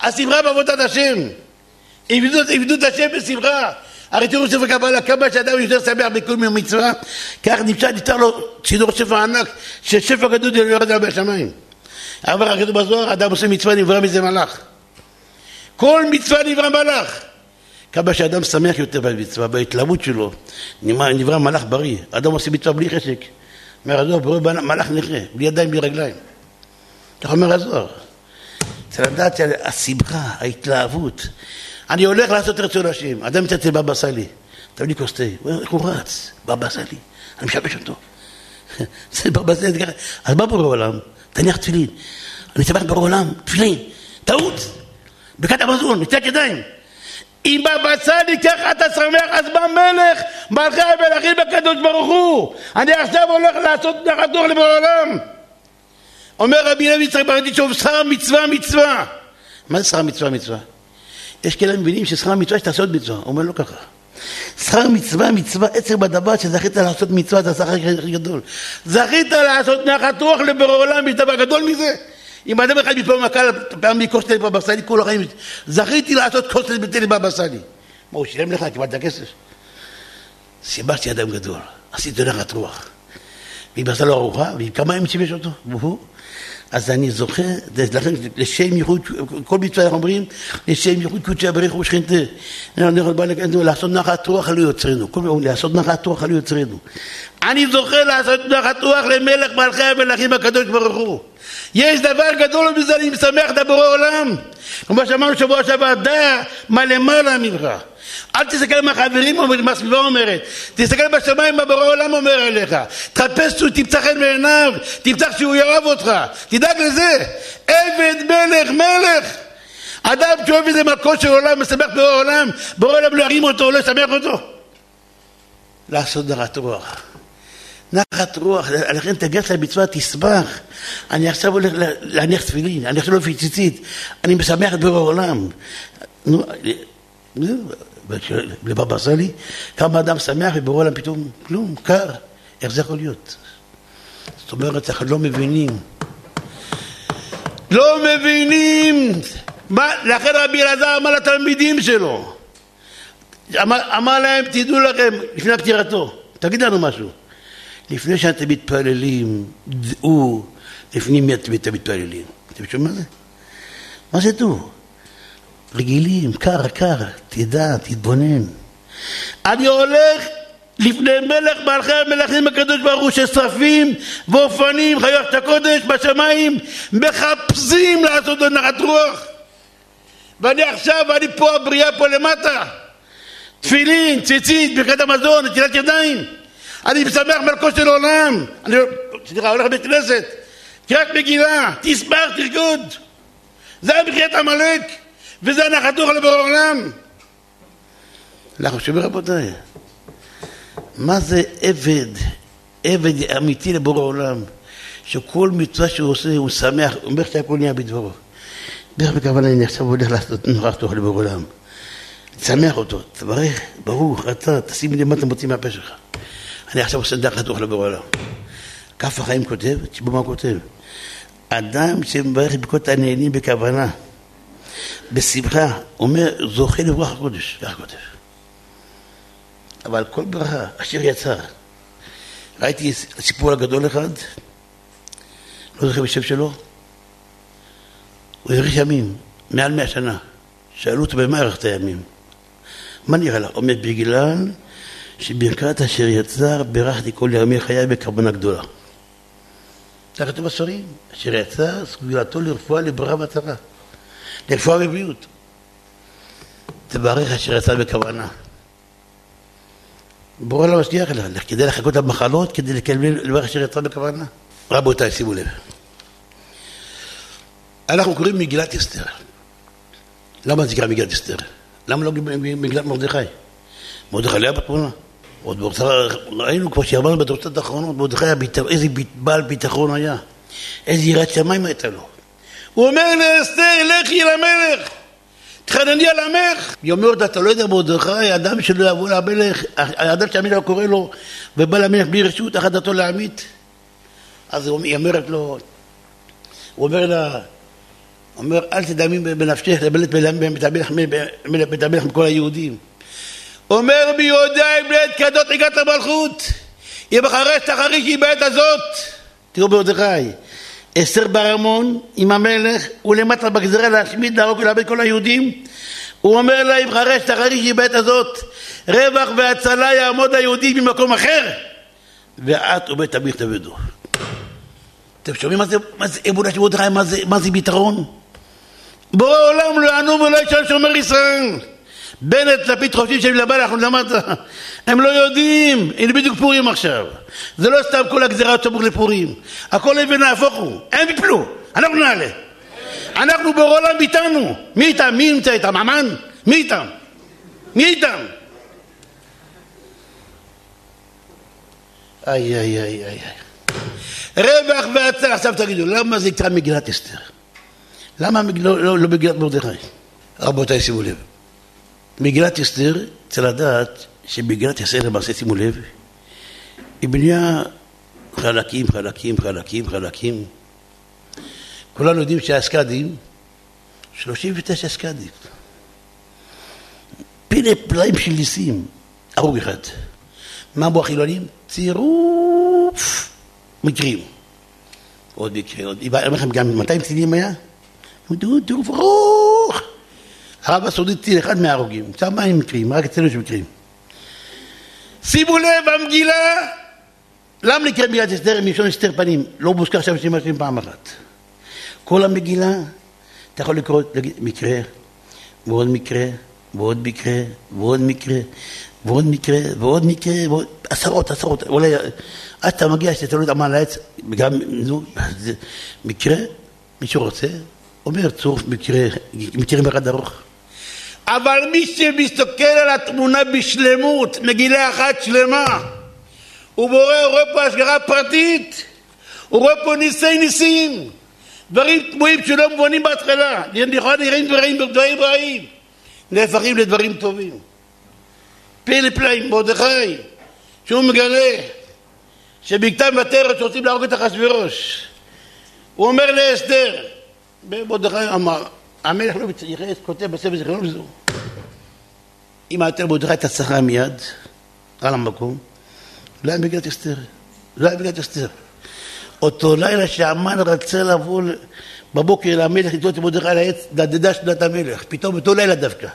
השמחה בעבודת השם. עבדו את השם בשמחה. הרי תראו ספר קבלה, כמה שאדם יותר שמח בכל מיני מצווה, כך נמצא, נפתח לו סידור שפע ענק, ששפע גדול יורד על בשמיים. אבל רק כתוב בזוהר, אדם עושה מצווה, נברא מזה מלאך. כל מצווה נברא מלאך. כמה שאדם שמח יותר במצווה, בהתלהבות שלו, נברא מלאך בריא. אדם עושה מצווה בלי חשק. אומר הזוהר, ברור מלאך נכה, בלי ידיים, בלי רגליים. כך אומר הזוהר. צריך לדעת שהשמחה, ההתלהבות, אני הולך לעשות רצון השם. אדם מצלצל בבא סאלי, תביא לי כוס תה. איך הוא רץ? בבא סאלי. אני משבש אותו. זה בבא סאלי, אז מה בורא עולם? תניח תפילין. אני שמח בורא עולם, תפילין. טעות. ברכת המזון, נטילת ידיים. אם בבא סאלי ככה אתה שמח, אז בא מלך, מלכי המלכים בקדוש ברוך הוא. אני עכשיו הולך לעשות נחתוך לבורא עולם. אומר רבי לוי יצחק ברדיצ'וב, שכר מצווה מצווה. מה זה שכר מצווה מצווה? יש כאלה מבינים ששכר מצווה שתעשה עוד מצווה, הוא אומר לא ככה. שכר מצווה, מצווה עצר בדבר שזכית לעשות מצווה, זה השכר הכי גדול. זכית לעשות נחת רוח לבורא עולם, יש דבר גדול מזה. אם אדם אחד מתפעל מכה פעם מכוס תל בבא סאלי, כל החיים, זכיתי לעשות כוס תל בתל בבא סאלי. מה, הוא שילם לך, קיבלת כסף? סיבסתי אדם גדול, עשיתי נחת רוח. והיא עשה לו ארוחה, וכמה ימים שימש אותו, והוא אז אני זוכר, לכן לשם ייחוד, כל מצווה אנחנו אומרים, לשם ייחוד קודשי הבריך ושכינתה. לעשות נחת רוח עלו יוצרנו, כל מיני, לעשות נחת רוח עלו יוצרנו. אני זוכר לעשות נחת רוח למלך מלכי המלכים הקדוש ברוך הוא. יש דבר גדול מזה, אני משמח את עולם. כמו שאמרנו שבוע שעבר, דע מה למעלה ממך. אל תסתכל מה החברים אומרים, מה הסביבה אומרת. תסתכל בשמיים מה בורא עולם אומר עליך. תחפש שהוא תמצא חן בעיניו, תמצא שהוא יאהב אותך. תדאג לזה. עבד מלך מלך. אדם שאוהב איזה מלכו של עולם, משמח בורא עולם, בורא עולם לא ירים אותו, לא ישמח אותו. לעשות דרת רוח. נחת רוח, לכן תגש למצווה, תשמח. אני עכשיו הולך להניח תפילין, אני עכשיו לא ציצית, אני משמח את בורא עולם. לבבא סאלי, כמה אדם שמח ובורא עולם פתאום כלום, קר, איך זה יכול להיות? זאת אומרת, אנחנו לא מבינים. לא מבינים! מה, לכן רבי אלעזר אמר לתלמידים שלו, אמר, אמר להם, תדעו לכם, לפני פטירתו, תגיד לנו משהו. לפני שאתם מתפללים, דעו לפני מי אתם מתפללים. אתם שומעים מה זה? מה זה דעו? רגילים, קר, קר, תדע, תתבונן. אני הולך לפני מלך מלכי המלכים הקדוש ברוך הוא ששרפים ואופנים חיות הקודש בשמיים מחפשים לעשות לו נחת רוח. ואני עכשיו, אני פה הבריאה פה למטה. תפילין, ציצית, ברכת המזון, נטילת ידיים. אני משמח מלכו של עולם. אני סליחה, הולך לבית כנסת. קריאת מגילה, תשמח, תרקוד זה המחיית עמלק וזה הנחתוך לבורא עולם. אנחנו שומעים רבותיי, מה זה עבד, עבד אמיתי לבורא עולם, שכל מצווה שהוא עושה הוא שמח, הוא אומר שהכל נהיה בדברו. דרך בכוונה אני עכשיו הולך לעשות נחתוך לבורא עולם. תשמח אותו, תברך, ברוך, אתה, תשים לי מה אתה מוציא מהפה שלך. אני עכשיו עושה דרך חתוך לבורא עולם. כף החיים כותב, תשמעו מה הוא כותב. אדם שמברך ברכות הנהנים בכוונה בשמחה, אומר, זוכה לרוח הקודש, כך כותב. אבל כל ברכה אשר יצא, ראיתי סיפור הגדול אחד, לא זוכר בשם שלו, הוא האריך ימים, מעל מאה שנה. שאלו אותו במה הארכת הימים? מה נראה לך? אומר, בגלל שברכת אשר יצר ברכתי כל ימי חיי בקרבנה גדולה. זה כתוב בספרים, אשר יצר סגולתו לרפואה לברכה והצהרה. לרפואה ובריאות. תברך אשר יצא בכוונה. בורא לא משגיח לך, כדי לחכות למחלות, כדי לקבל לברך אשר יצא בכוונה. רבותיי, שימו לב. אנחנו קוראים מגילת אסתר. למה זה נקרא מגילת אסתר? למה לא מגילת מרדכי? מרדכי לא היה בתמונה. עוד ראינו כבר שאמרנו בדורצות האחרונות, מרדכי איזה בעל ביטחון היה. איזה יראת שמיים הייתה לו. הוא אומר לאסתר, לכי למלך, תחנני על המלך. היא אומרת, אתה לא יודע מרדכי, אדם שלא יבוא למלך, האדם שהמלך קורא לו, ובא למלך בלי רשות, אחת דתו להמית. אז היא אומרת לו, הוא אומר לה, אומר, אל תדמי בנפשך לבלת בית המלך מכל היהודים. אומר ביהודיים בעת כדות הגעת למלכות, אם אחרי שתחרישי בעת הזאת, תראו מרדכי, אסתר בארמון עם המלך, ולמטה בגזרה להשמיד, להרוג ולאבד כל היהודים. הוא אומר להם, חרש תחרישי בעת הזאת, רווח והצלה יעמוד היהודי ממקום אחר, ואת ובית עמך תבדו. אתם שומעים מה זה, מה זה אמונה של מרדכי, מה זה, מה ביתרון? בורא עולם לא יענו ולא ישאל שומר ישראל. בנט, לפיד חופשי שלי לבא, אנחנו למטה. הם לא יודעים, הנה בדיוק פורים עכשיו. זה לא סתם כל הגזירה סמוך לפורים. הכל אבן נהפוך הוא, הם יפלו, אנחנו נעלה. אנחנו בעולם איתנו. מי איתם? מי נמצא איתם? אמן? מי איתם? מי איתם? איי איי איי איי רווח והצלה. עכשיו תגידו, למה זה נקרא מגילת אסתר? למה לא, לא, לא מגילת מרדכי? רבותיי, שימו לב. מגילת אסתר רוצה לדעת שבגלל ישראל למעשה, שימו לב, היא בנויה חלקים, חלקים, חלקים, חלקים. כולנו יודעים שהסקאדים, 39 סקאדים. פלא פלאים של ניסים, הרוג אחד. מה אמרו החילונים? צירוף מקרים. עוד מקרה, עוד... אני אומר לכם גם 200 טילים היה? טירוף ארוך. ערב הסעודית טיל אחד מההרוגים. כמה הם מקרים? רק אצלנו יש מקרים. שימו לב, המגילה, למה נקרא מגילת אסתר מלשון אסתר פנים? לא מוזכר שם שני משלים פעם אחת. כל המגילה, אתה יכול לקרוא מקרה, ועוד מקרה, ועוד מקרה, ועוד מקרה, ועוד מקרה, ועוד מקרה, ועוד עשרות, עשרות, אולי עד אתה מגיע שאתה לא יודע מה על העץ, גם, נו, זה מקרה, מי שרוצה, אומר צורף מקרה, מקרים אחד ארוך. אבל מי שמסתכל על התמונה בשלמות, מגילה אחת שלמה, הוא בורא, הוא רואה פה השגרה פרטית, הוא רואה פה ניסי ניסים, דברים תמוהים שלא מובנים בהתחלה, לכאורה נראים דברים, דברים רעים, נהפכים לדברים טובים. פלא פלאים, מרדכי, שהוא מגלה שבכתב מטרת שרוצים להרוג את אחשוורוש. הוא אומר לאסתר, מרדכי אמר, המלך לא מתייחס, כותב בספר זיכרונו וזהו. אם היית מרדכי את השכר מיד, על המקום, לא היה מגילת אסתר. לא היה מגילת אסתר. אותו לילה שהמן רצה לבוא בבוקר למלך לתלות את מרדכי על העץ, נדדה שנת המלך. פתאום אותו לילה דווקא.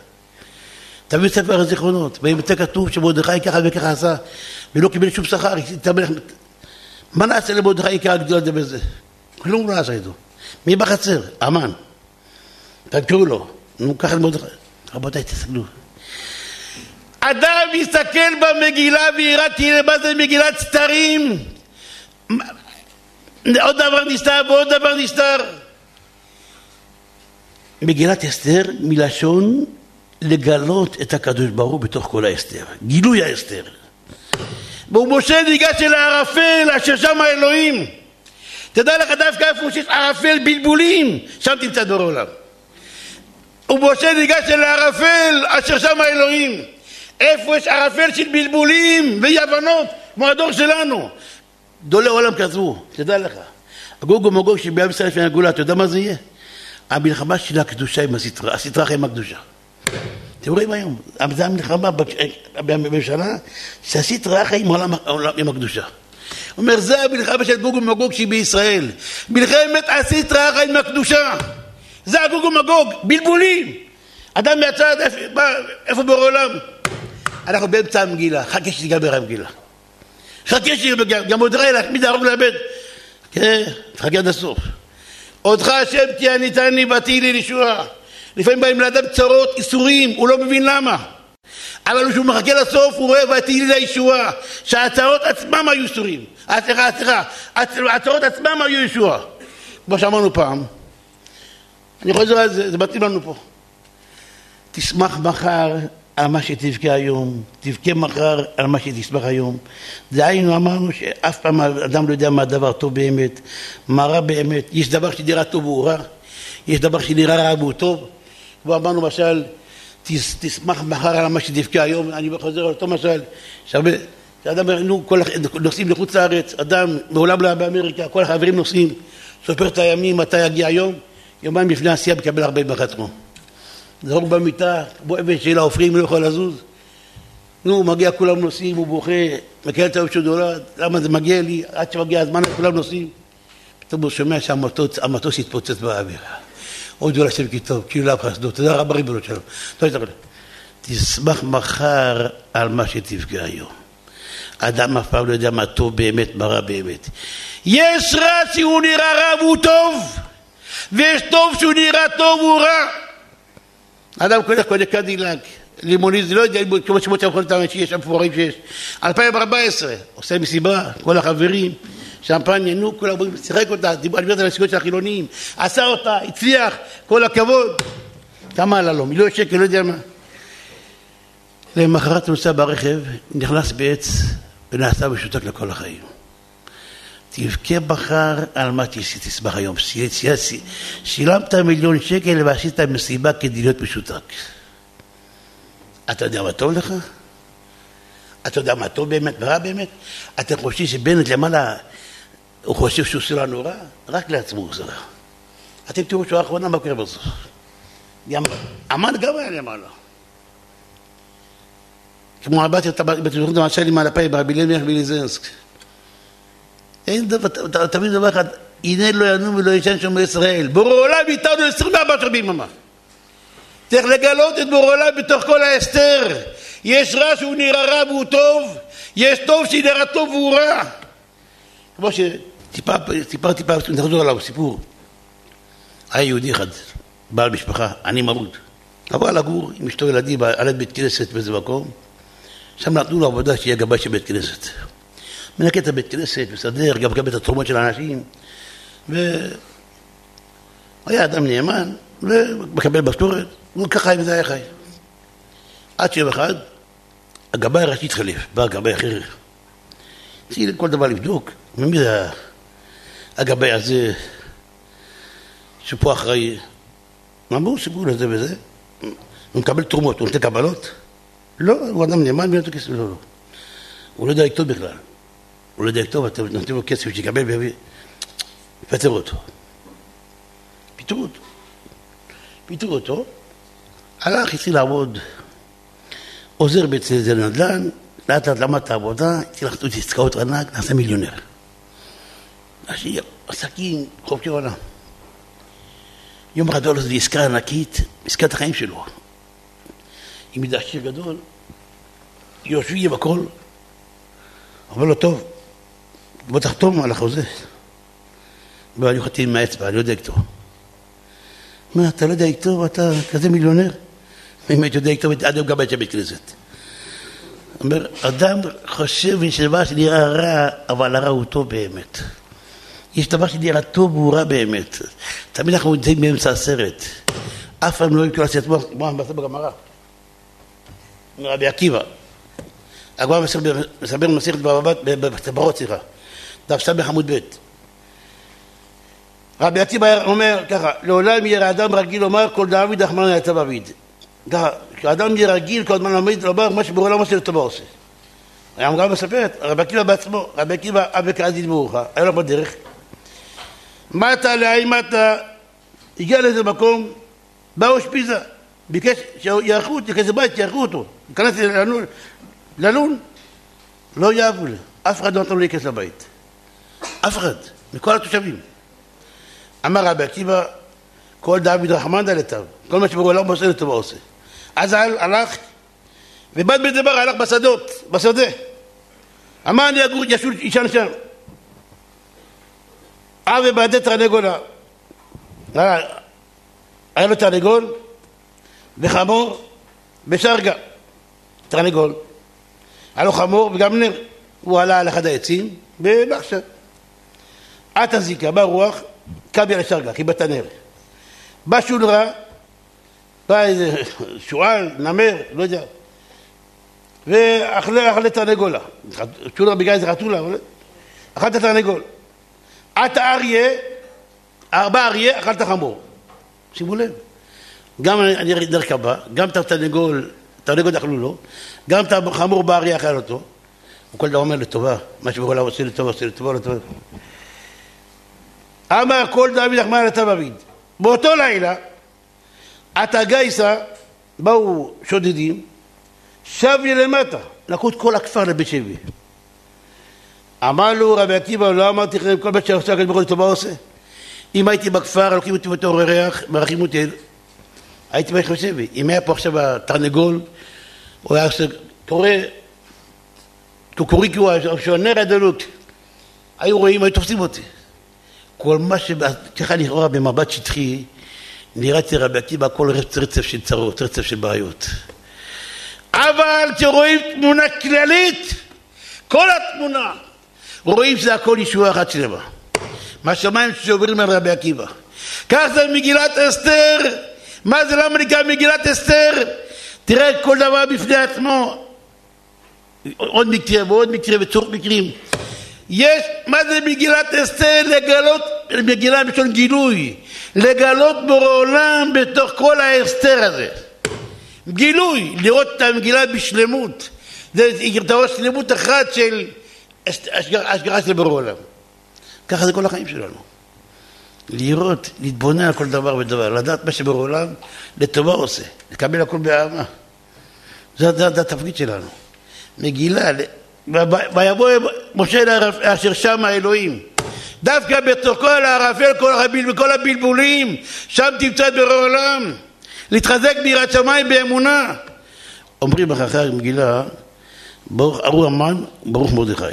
תביא ספר הזיכרונות, וימצא כתוב שמרדכי ככה וככה עשה, ולא קיבל שום שכר, מה נעשה למרדכי עיקר הגדולה בזה? כלום לא עשה איתו. מי בחצר? המן. תקראו לו. נו, את מרדכי. רבותיי, תסתכלו. אדם מסתכל במגילה ויראה תראה מה זה מגילת סתרים. עוד דבר נסתר ועוד דבר נסתר. מגילת אסתר מלשון לגלות את הקדוש ברוך הוא בתוך כל האסתר. גילוי האסתר. ומשה ניגש אל הערפל אשר שם האלוהים. תדע לך דווקא איפה שיש ערפל בלבולים, שם תמצא דור עולם. ומשה ניגש אל הערפל אשר שם האלוהים. איפה יש ערפל של בלבולים ואי הבנות, כמו הדור שלנו. גדולי עולם כתבו, תדע לך. הגוג ומגוג שביום ישראל לפני הגאולה, אתה יודע מה זה יהיה? המלחמה של הקדושה עם הסטרה, הסטרה עם הקדושה. אתם רואים היום, זו המלחמה בממשלה שעשית רעך עם העולם, עם הקדושה. הוא אומר, זה המלחמה של גוג ומגוג שהיא בישראל. מלחמת עשית רעך עם הקדושה. זה הגוג ומגוג, בלבולים. אדם מהצד, איפה, בורא עולם? אנחנו באמצע המגילה, חכה שתיגמר המגילה. חכה שתיגמר, גם עוד ראה להחמיד להרוג לאבד. כן, תחכה עד הסוף. אותך השם תהיה ניתן לי ותהי לי לישועה. לפעמים באים לאדם צרות, איסורים, הוא לא מבין למה. אבל כשהוא מחכה לסוף הוא רואה ותהי לי לישועה, שהצרות עצמם היו איסורים. סליחה, סליחה, הצרות עצמם היו ישועה. כמו שאמרנו פעם, אני חוזר על זה, זה מתאים לנו פה. תשמח מחר על מה שתבכה היום, תבכה מחר על מה שתשמח היום. דהיינו אמרנו שאף פעם אדם לא יודע מה הדבר טוב באמת, מה רע באמת. יש דבר שנראה טוב והוא רע, יש דבר שנראה רע והוא טוב. כמו אמרנו למשל, תשמח מחר על מה שתבכה היום, אני חוזר על אותו משל, שהרבה, שאדם, נו, כל, נוסעים לחוץ לארץ, אדם מעולם לא היה באמריקה, כל החברים נוסעים, סופר את הימים, מתי יגיע היום, יומיים לפני העשייה מקבל 41 מו. זרוק במיטה, בוא אבן שאלה עופרים, לא יכול לזוז. נו, מגיע, כולם נוסעים, הוא בוכה, מקבל את היום שהוא נולד, למה זה מגיע לי, עד שמגיע הזמן, כולם נוסעים. פתאום הוא שומע שהמטוס התפוצץ באוויר. עוד דולה של כיתוב, כאילו לאו חסדו, תודה רבה ריבונות שלום. תשמח מחר על מה שתפגע היום. אדם אף פעם לא יודע מה טוב באמת, מה רע באמת. יש רע שהוא נראה רע והוא טוב, ויש טוב שהוא נראה טוב והוא רע. אדם קונה קונה קדילק, לימוניד, זה לא יודע, כמו שמות המכונות שיש, המפוארים שיש. 2014, עושה מסיבה, כל החברים, שמפניה, נו, כולם אומרים, שיחק אותה, דיבר על הנסיעות של החילונים, עשה אותה, הצליח, כל הכבוד. כמה עלה לו? מיליון שקל, לא יודע מה. למחרת הוא נוסע ברכב, נכנס בעץ ונעשה משותק לכל החיים. תבכה מחר על מה תשמח היום. שילמת מיליון שקל ועשית מסיבה כדי להיות משותק. אתה יודע מה טוב לך? אתה יודע מה טוב באמת ורע באמת? אתם חושבים שבנט למעלה, הוא חושב שהוא לנו רע? רק לעצמו הוא רע. אתם תראו שהוא האחרונה מה קורה בסוף. המן גם היה למעלה. כמו עבדתי אותה בתוכנית המשל עם הלפאי ברבי למיח בליזנסק. אין דבר, תמיד דבר אחד, הנה לא ינום ולא ישן שומר ישראל. בורא עולם איתנו 24 שעות ביממה. צריך לגלות את בורא עולם בתוך כל ההסתר. יש רע שהוא נראה רע והוא טוב, יש טוב שנראה טוב והוא רע. כמו שסיפרתי פעם, נחזור עליו, סיפור. היה יהודי אחד, בעל משפחה, אני מרוד. עבר לגור עם אשתו ילדים על בית כנסת באיזה מקום, שם נתנו לו עבודה שיהיה גבאי של בית כנסת. מנקה את הבית כנסת, מסדר, גם מקבל את התרומות של האנשים, והיה אדם נאמן, ומקבל משכורת, וככה עם זה היה חי. עד שיום אחד, הגבאי הראשי התחלף, בא גבאי אחר. התחיל כל דבר לבדוק, ומי זה הגבאי הזה, שפה אחראי? אמרו סיפור לזה וזה, הוא מקבל תרומות, הוא נותן קבלות? לא, הוא אדם נאמן ונותן כסף, לא, לא. הוא לא יודע לכתוב בכלל. הוא לא יודע לכתוב, אתם נותנים לו כסף שיקבל ויביא, יפטר אותו. פיטרו אותו. פיטרו אותו, הלך, התחיל לעבוד, עוזר באיזה נדל"ן, לאט לאט למד את העבודה, התחיל לחתות עסקאות ענק, נעשה מיליונר. עסקים, חופשי עולם. יום אחד עולה עסקה ענקית, עסקת החיים שלו. עם איזה עשיר גדול, יושבים הכל, אומר לו, טוב, בוא תחתום על החוזה. ואני חתים עם האצבע, אני לא יודע לכתוב. מה, אתה לא יודע לכתוב, אתה כזה מיליונר? אם הייתי יודע לכתוב, עד היום גם הייתי בית כנסת. אומר, אדם חושב שדבר שנראה רע, אבל הרע הוא טוב באמת. יש דבר שנראה טוב והוא רע באמת. תמיד אנחנו נמצאים באמצע הסרט. אף פעם לא אוהב לעשות כמו המסר בגמרא. רבי עקיבא. הגמרא מסבר מסכת בברות, סליחה. דף ס' עמוד ב'. רבי עקיבא אומר ככה, לעולם ירא אדם רגיל לומר כל דוד רחמנא יצא אביד. ככה, כשאדם יהיה רגיל כל הזמן לומד לומר מה שבעולם עושה לטובו עושה. הגמרא מספרת, רבי עקיבא בעצמו, רבי עקיבא אבי כעזיד ברוך, היה לו בדרך. מטה לאימטה, הגיע לאיזה מקום, באו שפיזה, ביקש שיערכו אותי, כזה בית, שיערכו אותו. להיכנס ללון, ללון, לא יאהבו לי, אף אחד לא נתן לו להיכנס לבית. אף אחד, מכל התושבים. אמר רבי עקיבא, כל דוד רחמן דלתיו, כל מה שבעולם עושה לטובו עושה. אז הלך, ובד בדבר הלך בשדות, בשדה. אמר אני אגור, ישור, ישן שם. אבי בעדי תרנגולה. היה לו תרנגול וחמור ושרגה. תרנגול. היה לו חמור וגם נר. הוא עלה על אחד העצים והלך שם. עט הזיקה, בא רוח, קם על השרגה, חיבת הנר. בא שולרה, בא איזה שועל, נמר, לא יודע, ואכלה תרנגולה. שולרה בגלל איזה חתולה, אכל את התרנגול. עט האריה, ארבע אריה, אכל את החמור. שימו לב. גם דרך הבא, גם את התרנגול, תרנגול אכלו לו, גם את החמור באריה אכל אותו. הוא כל דבר אומר לטובה, מה שבעולם עושה לטובה, עושה לטובה, לטובה. אמר כל דוד לטב אביד. באותו לילה, עתה גייסה, באו שודדים, שב למטה, לקחו את כל הכפר לבית שבי. אמר לו רבי עקיבא, לא אמרתי לכם כל מה שעושה הקדוש ברוך הוא לטובה עושה? אם הייתי בכפר, לוקחים אותי בתור ריח, מרחים אותי, הייתי בית בשבי. אם היה פה עכשיו התרנגול, הוא היה עושה, קורא, קוקוריקו, שוענר הדלות. היו רואים, היו תופסים אותי. כל מה שככה לכאורה במבט שטחי, נראה אצל רבי עקיבא הכל רצף של צרות, רצף של בעיות. אבל כשרואים תמונה כללית, כל התמונה, רואים שזה הכל ישועה אחת שלמה. מהשמיים שעוברים על רבי עקיבא. כך זה מגילת אסתר. מה זה למה נקרא מגילת אסתר? תראה כל דבר בפני עצמו. עוד מקרה ועוד מקרה וצורך מקרים. יש, מה זה מגילת אסתר? לגלות, מגילה בלשון גילוי, לגלות בורא עולם בתוך כל האסתר הזה. גילוי, לראות את המגילה בשלמות. זה, אתה רואה שלמות אחת של השגחה של ברור עולם. ככה זה כל החיים שלנו. לראות, להתבונן על כל דבר ודבר, לדעת מה שברור עולם לטובה עושה, לקבל הכל באהבה. זה, זה, זה התפקיד שלנו. מגילה, ויבוא משה אשר שם האלוהים. דווקא בתוך כל הערפל, כל הבלבולים, שם תמצא את ברור עולם. להתחזק ביראת שמיים באמונה. אומרים אחרי המגילה, ברוך ארור המן, ברוך מרדכי.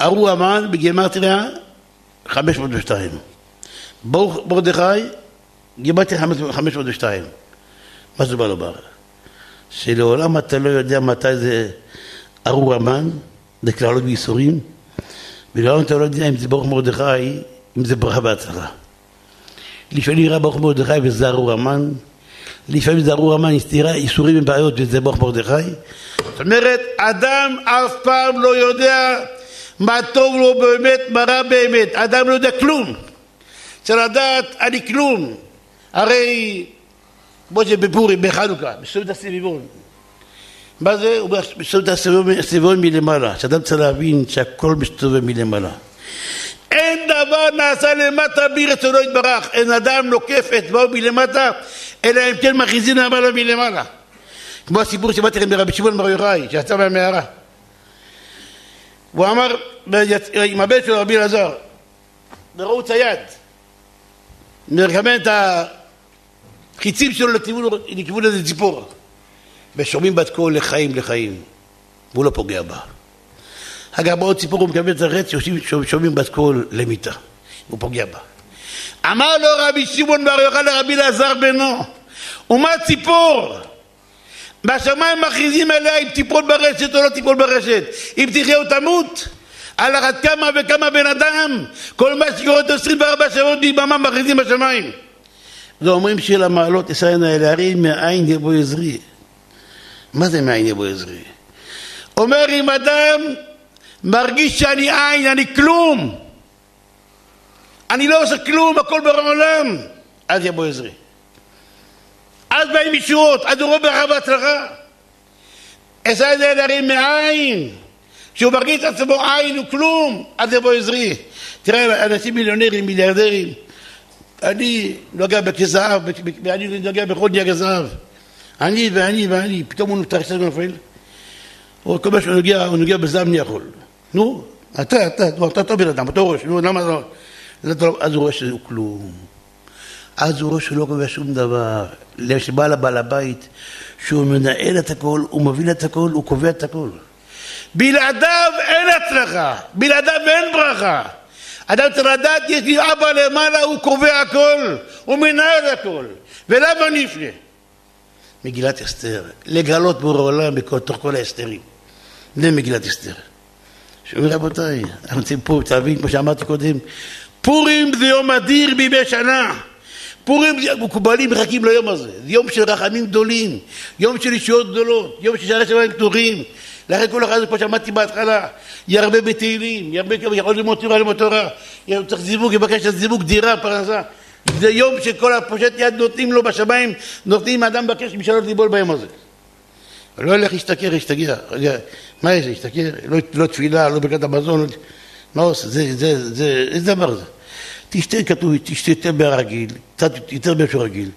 ארור המן בגימטריה 502. ברוך מרדכי, גימטריה 502. מה זה בא לומר? שלעולם אתה לא יודע מתי זה ארור המן, זה קללות וייסורים, ולעולם אתה לא יודע אם זה ברוך מרדכי, אם זה ברכה והצלחה. לפעמים נראה ברוך מרדכי וזה ארור המן, לפעמים זה ארור המן, נראה איסורים ובעיות וזה ברוך מרדכי. זאת אומרת, אדם אף פעם לא יודע מה טוב לו באמת, מה רע באמת. אדם לא יודע כלום. צריך לדעת, אני כלום. הרי, כמו זה בפורים, בחנוכה, בסעודת הסביבון. מה זה? הוא אומר, בסעודת הסביבון מלמעלה. שאדם צריך להבין שהכל מסתובב מלמעלה. אין דבר נעשה למטה בלי רצונו יתברך. אין אדם נוקף אצבעו מלמטה, אלא אם כן מכריזים למעלה מלמעלה. כמו הסיפור שבאתי לכם ברבי שמעון בר יוחאי, שיצא מהמערה. הוא אמר עם הבן שלו רבי אלעזר, וראו צייד, מרקמן את החיצים שלו לכיוון איזה ציפור, ושומעים בת קול לחיים לחיים, והוא לא פוגע בה. אגב, בעוד ציפור הוא מקבל את הרץ, שומעים בת קול למיתה, הוא פוגע בה. אמר לו רבי שמעון בר יוחאי לרבי אלעזר בנו, ומה ציפור? בשמיים מכריזים עליה אם תיפול ברשת או לא תיפול ברשת, אם תחיה או תמות. על אחת כמה וכמה בן אדם, כל מה שקורה את 24 שעות ביממה מכריזים בשמיים. ואומרים של המעלות תסייענה האלה, הרי מאין יבוא עזרי. מה זה מאין יבוא עזרי? אומר אם אדם מרגיש שאני עין, אני כלום, אני לא עושה כלום, הכל בעולם, אז יבוא עזרי. אז באים ישועות, אז הוא רואה ברכה והצלחה. עשה את זה להרים מעין. כשהוא מרגיש את עצמו עין הוא כלום, אז יבוא עזרי. תראה, אנשים מיליונרים, מיליארדרים, אני נוגע בכזהב, ואני נוגע בכל דיאג הזהב. אני ואני ואני, פתאום הוא נפתח קצת ונופל. או כל מה שהוא נוגע, בזהב אני יכול. נו, אתה, אתה, אתה טוב בן אדם, אתה ראש, נו, למה לא? אז הוא רואה שהוא כלום. אז הוא רואה שהוא לא קובע שום דבר. שבא לבעל הבית, שהוא מנהל את הכל, הוא מוביל את הכל, הוא קובע את הכל. בלעדיו אין הצלחה, בלעדיו אין ברכה. אדם צריך לדעת, יש לי אבא למעלה, הוא קובע הכל, הוא מנהל הכל. ולמה נפנה? מגילת אסתר, לגלות בור העולם בתוך כל ההסתרים. זה מגילת אסתר. שאומרים רבותיי, אנחנו רוצים פה, תבין, כמו שאמרתי קודם, פורים זה יום אדיר בימי שנה. פורים מקובלים מחכים ליום הזה, זה יום של רחמים גדולים, יום של ישויות גדולות, יום של שערי שמיים פתוחים. לכן כל אחד, כמו שאמרתי בהתחלה, ירבה בתהילים, ירבה, יכול ללמוד תורה, ללמוד תורה, צריך זיווג, יבקש זיווג, דירה, פרנסה. זה יום שכל הפושט יד נותנים לו בשמיים, נותנים אדם מבקש משאלות ליבול ביום הזה. לא ילך להשתכר, ישתגע. מה יש, להשתכר? לא, לא תפילה, לא ברכת המזון, מה עושה? זה, זה, זה, איזה דבר זה? תשתה, כתוב, תשתה יותר ברגיל, קצת יותר באיזשהו רגיל.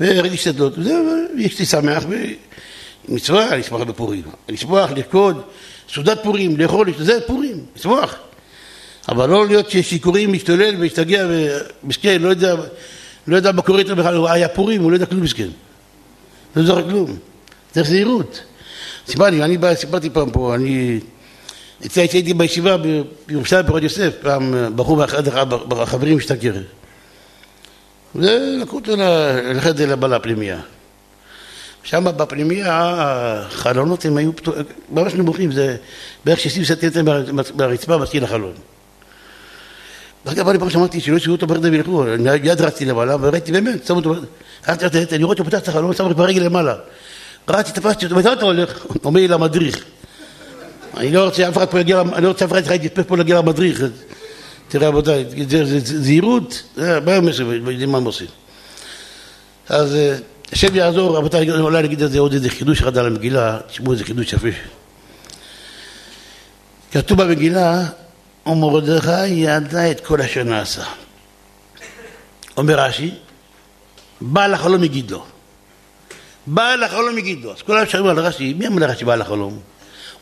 וראיתי השתדלות, יש לי שמח, מצווה לשמוח בפורים. לשמוח, לרקוד, סעודת פורים, לאכול, זה פורים, לשמוח. אבל לא להיות שיכורים, משתולל ולהשתגע ומסכן, לא יודע, לא יודע מה קורה איתו בכלל, היה פורים, הוא לא יודע כלום מסכן. לא זוכר כלום. צריך זהירות. סיפרתי, אני סיפרתי פעם פה, אני... אצלי הייתי בישיבה בירושלים ברוד יוסף, פעם בחור אחד החברים השתכר. ולקחו אותו לחדר לבעל הפנימייה. שם בפנימייה החלונות הם היו ממש נמוכים, זה בערך 60 סנטימטר מהרצפה מתחיל החלון. ואחר כך אני פעם שמעתי שלא ישאירו אותו בחדר וילכו, יד רצתי למעלה וראיתי באמת, שמו אותו, אני רואה אותו פותח את החלון, שם אותו ברגל למעלה. רצתי, תפסתי אותו, מתי אתה הולך? אומר לי למדריך. אני לא רוצה אף אחד פה יגיע, אני לא רוצה אף אחד יתפס פה להגיע למדריך. תראה רבותיי, זה זהירות, מה הם יודעים מה הם עושים. אז השם יעזור, רבותיי, אולי נגיד על זה עוד איזה חידוש אחד על המגילה, תשמעו איזה חידוש יפה. כתוב במגילה, ומרדכי ידע את כל אשר נעשה. אומר רש"י, בעל החלום יגיד לו. בעל החלום יגיד לו. אז כולם שואלים על רש"י, מי אמר לרש"י בעל החלום?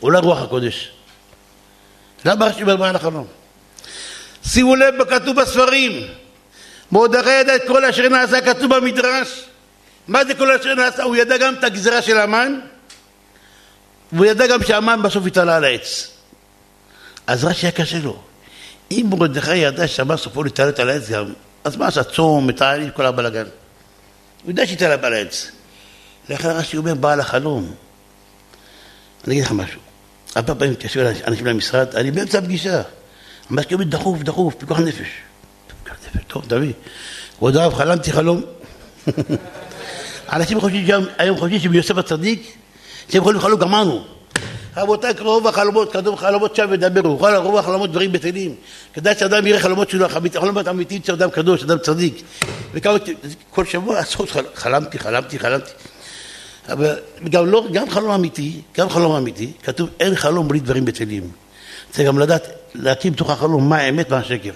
אולי רוח הקודש. למה רש"י אומר בעל החלום? שימו לב, כתוב בספרים, מרדכי ידע את כל אשר נעשה, כתוב במדרש. מה זה כל אשר נעשה? הוא ידע גם את הגזירה של המן, והוא ידע גם שהמן בסוף יתעלה על העץ. אז רש"י היה קשה לו. אם מרדכי ידע שהמן סופו להתעלת על העץ גם, אז מה עשה? צום, מתעלים, כל הבלאגן. הוא יודע שהתעלה על העץ. לכן רש"י אומר בעל החלום. אני אגיד לך משהו. הרבה פעמים מתקשרים אנשים למשרד, אני באמצע הפגישה. המזכיר אומר דחוף, דחוף, פיקוח נפש. פיקוח נפש, טוב, תביא. כבוד הרב, חלמתי חלום. אנשים חושבים היום חושבים שביוסף הצדיק, שהם יכולים לחלום, גמרנו. רבותיי, רוב החלומות, כתוב חלומות שם ודברו, רוב החלומות דברים בטלים. כדאי שאדם יראה חלומות שלו, חלומות אמיתיים של אדם קדוש, אדם צדיק. וכמה, כל שבוע עשרות חלמתי, חלמתי, חלמתי. אבל גם, לא, גם חלום אמיתי, גם חלום אמיתי, כתוב אין חלום בלי דברים בטלים. צריך גם לדעת, להקים בתוך החלום מה האמת ומה השקר.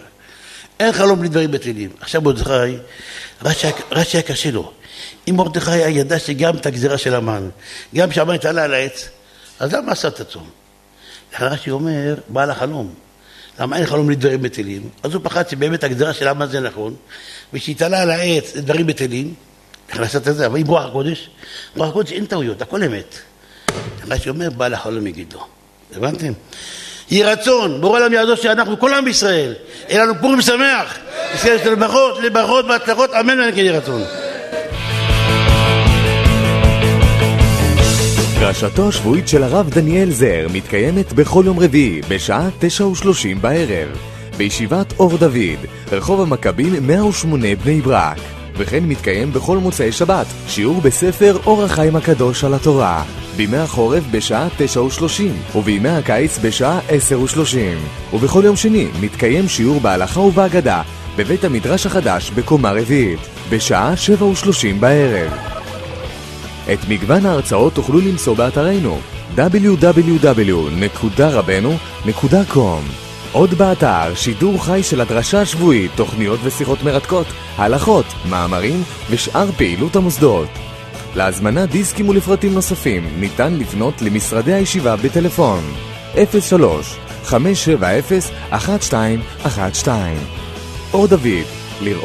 אין חלום בלי דברים בטלים. עכשיו מרדכי, רש"י היה קשה לו. אם מרדכי היה ידע שגם את הגזירה של המן, גם שהמן התעלה על העץ, אז למה הצום? לכן רש"י אומר, בעל החלום. למה אין חלום בלי דברים בטלים? אז הוא פחד שבאמת הגזירה של המן זה נכון, ושהתעלה על העץ דברים בטלים, איך לעשות את זה? אבל עם רוח הקודש, רוח הקודש אין טעויות, הכל אמת. רש"י אומר, בעל החלום יגיד לו. הבנתם? יהי רצון, בורא עולם יעזור שאנחנו, כל עם בישראל, יהיה לנו פורים שמח, יהיה לברכות, לברכות והצלחות, אמן ואמן כן יהי רצון. דרשתו השבועית של הרב דניאל זר מתקיימת בכל יום רביעי בשעה תשע ושלושים בערב בישיבת אור דוד, רחוב המכבים 108 בני ברק. וכן מתקיים בכל מוצאי שבת שיעור בספר אור החיים הקדוש על התורה בימי החורף בשעה תשע ושלושים ובימי הקיץ בשעה עשר ושלושים. ובכל יום שני מתקיים שיעור בהלכה ובהגדה בבית המדרש החדש בקומה רביעית בשעה שבע ושלושים בערב את מגוון ההרצאות תוכלו למצוא באתרנו www.rabenu.com עוד באתר שידור חי של הדרשה השבועית, תוכניות ושיחות מרתקות, הלכות, מאמרים ושאר פעילות המוסדות. להזמנת דיסקים ולפרטים נוספים ניתן לפנות למשרדי הישיבה בטלפון 03 570 1212 אור דוד, לראות